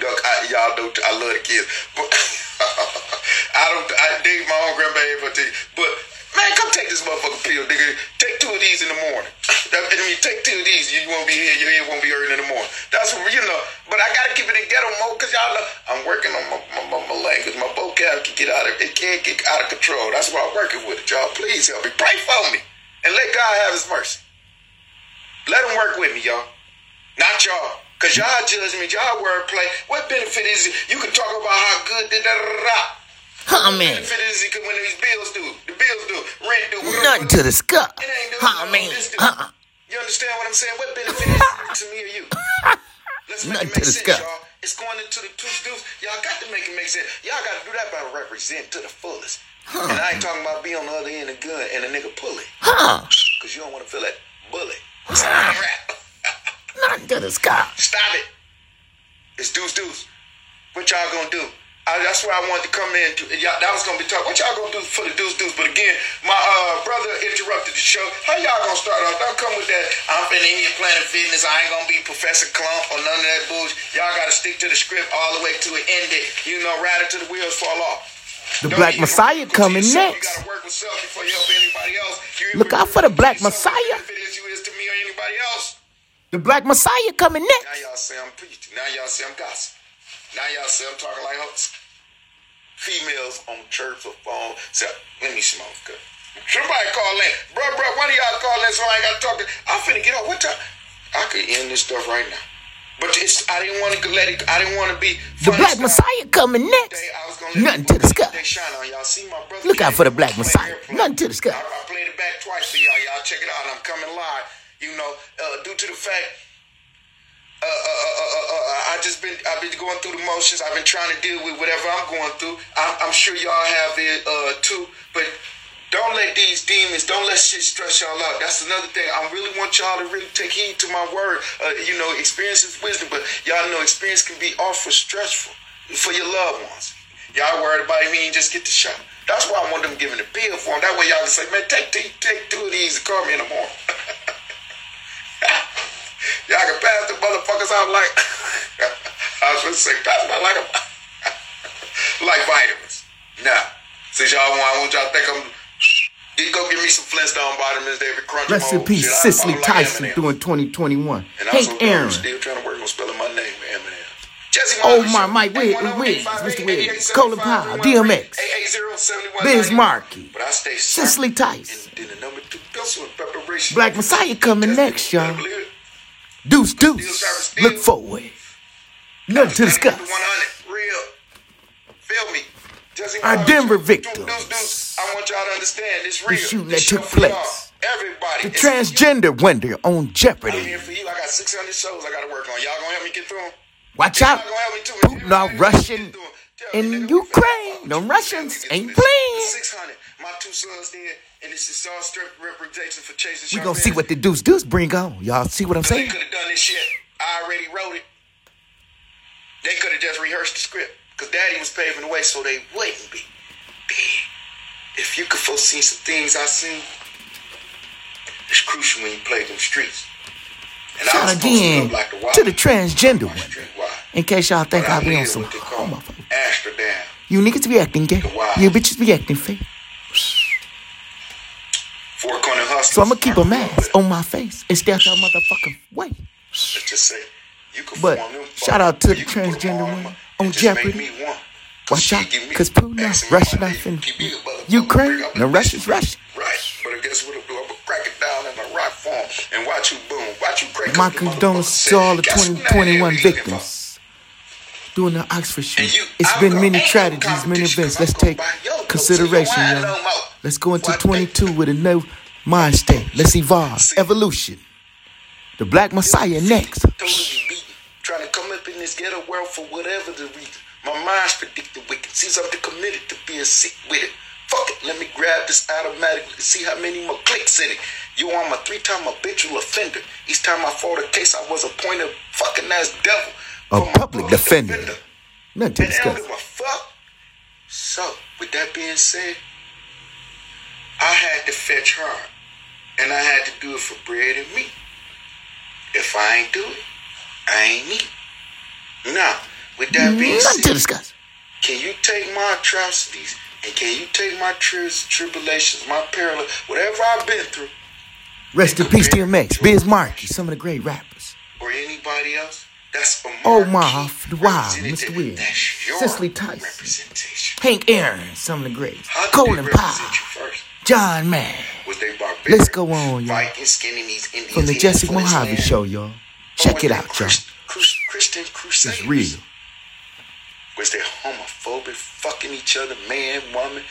Look, I, y'all do. I love the kids, but [laughs] I don't. I dig my own grandbaby, but man, come take this motherfucker pill, nigga. Take two of these in the morning. I mean, take two of these, you won't be here. Your head won't be hurting in the morning. That's what you know. But I gotta keep it in ghetto mode because y'all know I'm working on my, my, my, my language. My vocab can get out of it can't get out of control. That's why I'm working with it, y'all. Please help me. Pray for me and let God have His mercy. Let Him work with me, y'all. Not y'all. Cause y'all judge me, y'all wordplay. What benefit is it? You can talk about how good da da da da. Huh, What man. benefit is it when these bills do? The bills do. Rent do. Nothing to discuss. It ain't doing Huh, man. This. Uh-uh. You understand what I'm saying? What benefit is it to me or you? [laughs] Let's make Nothing it make to sense, discuss. y'all. It's going into the two deuce. Y'all got to make it make sense. Y'all got to do that by represent to the fullest. And I ain't talking about be on the other end of the gun and a nigga pull it. Huh. Because you don't want to feel that bullet. It's not a rap. Nothing to discuss. Stop it. It's deuce deuce. What y'all gonna do? I, that's why I wanted to come in. To, y'all, that was gonna be talk. What y'all gonna do for the deuce deuce? But again, my uh, brother interrupted the show. How y'all gonna start off? Don't come with that. I'm finna here Planet Fitness. I ain't gonna be Professor Klump or none of that bullshit. Y'all gotta stick to the script all the way to it. End it. You know, right until the wheels fall off. The Don't Black Messiah coming next. Work with self before you help anybody else. You Look out for the Black Messiah. If it is you is to me or anybody else. The Black Messiah coming Now next. y'all say I'm preaching. Now y'all say I'm gossiping. Now y'all see I'm talking like hoes. Females on church or phone. So let me smoke. Good. Somebody call in. Bro, bro, one of y'all call in so I ain't got to talk to I'm finna get off. What time? I could end this stuff right now. But it's I didn't want to let it I didn't want to be The Black style. Messiah coming next. Day, I was gonna Nothing to discuss. They shine on y'all. See my brother. Look out for the Black Messiah. Nothing to discuss. I, I played it back twice for y'all. Y'all check it out. I'm coming live. You know, uh, due to the fact uh, uh, uh, uh, I just been I've been going through the motions. I've been trying to deal with whatever I'm going through. I'm, I'm sure y'all have it uh, too. But don't let these demons, don't let shit stress y'all out. That's another thing. I really want y'all to really take heed to my word. Uh, you know, experience is wisdom, but y'all know experience can be awful stressful for your loved ones. Y'all worried about he ain't just get the shot. That's why I want them giving the pill for him. That way y'all can say, man, take, take, take two of these and call me in the morning. [laughs] Y'all can pass the motherfuckers out like [laughs] I was gonna say pass them out like a, [laughs] like vitamins. Now, since y'all want, I want y'all to think I'm. [laughs] You go give me some Flintstone vitamins, David Crunch. Rest in peace, Cicely Tyson doing 2021. And Hey, also, Aaron. I'm still trying to work on spelling my name, Eminem. Jesse Oh, my. Mike Wiz- 810 Wiz, 858 Mr. 8875, Colin Powell, DMX, 880 Biz Markie, Cicely. Tyson. And then the number two pencil preparation. Black Messiah coming next, y'all. Better believe it. Deuce, deuce. Look forward. Nothing to discuss. 100, real. Feel me. Jesse Our Denver victims. Deuce, deuce. I want y'all to understand this real. shooting that took place. Everybody. The It's you. transgender window on I'm here Jeopardy. for you. I got 600 shows I got to work on. Y'all gonna help me get through 'em? Watch Y'all out. gonna help me too. Putin are Russian get through 'em. Tell me, in Ukraine. The Russians ain't playing. 600. My two sons did, and this is all strip representation for chasing We gonna see what the deuce deuce bring on. Y'all see what I'm saying? They could have done this shit. I already wrote it. They could have just rehearsed the script. Because Daddy was paving the way so they wouldn't be. If you could foresee some things I seen, it's crucial when you play them streets. And I Shout was supposed to again like the wild to the transgender on window. street wild. In case y'all think But I be on some what they call. Amsterdam. You niggas be acting gay. You bitches be acting fake. Four corner hustlers. So I'ma keep a mask on my face and stay out your motherfucking way. Let's just say, you could But shout out to the you could put them transgender them on and Jeopardy. Watch out, cause Putin ask is me rushing my off in Ukraine. up The Russians bitch. Right, but I guess what I'll do? I'm gonna crack it down in my rock form and watch you boom. Watch you crack My condolences to all the set. Guess who that 2021 is looking for? victims during the Oxford shoot. And you- It's been many no tragedies, many events. Let's take buy your notes, consideration, so you don't y'all. no. Let's go into 22 with a new mind state. Let's evolve. Evolution. The Black Messiah next. Trying to come up in this ghetto world for whatever the reason. My mind's predicted wicked. Seems I'm committed to being sick with it. Fuck it, let me grab this automatically to see how many more clicks in it. You I'm a three-time habitual offender. Each time I fought a case, I was appointed fucking ass devil. A public defender. To And they don't discuss. give a fuck. So, with that being said, I had to fetch her. And I had to do it for bread and meat. If I ain't do it, I ain't eat. Now, with that mm-hmm. being Nothing to said, discuss. can you take my atrocities and can you take my tri- tribulations, my peril, whatever I've been through, Rest in peace, DMX, Biz Markie, some of the great rappers. Or anybody else? That's a Omar, marquee Wow. Mr. Your Cicely Tyson. representation. Hank Aaron, some of the greats. Colin Powell? John Mann. Was they barbaric? Let's go on, y'all. Vikings skinning these Indians From the Jesse Mohave? Show, y'all. Check it out, y'all. Christ- Christ- Christian Crusaders? It's real. Was they homophobic, fucking each other, man, woman?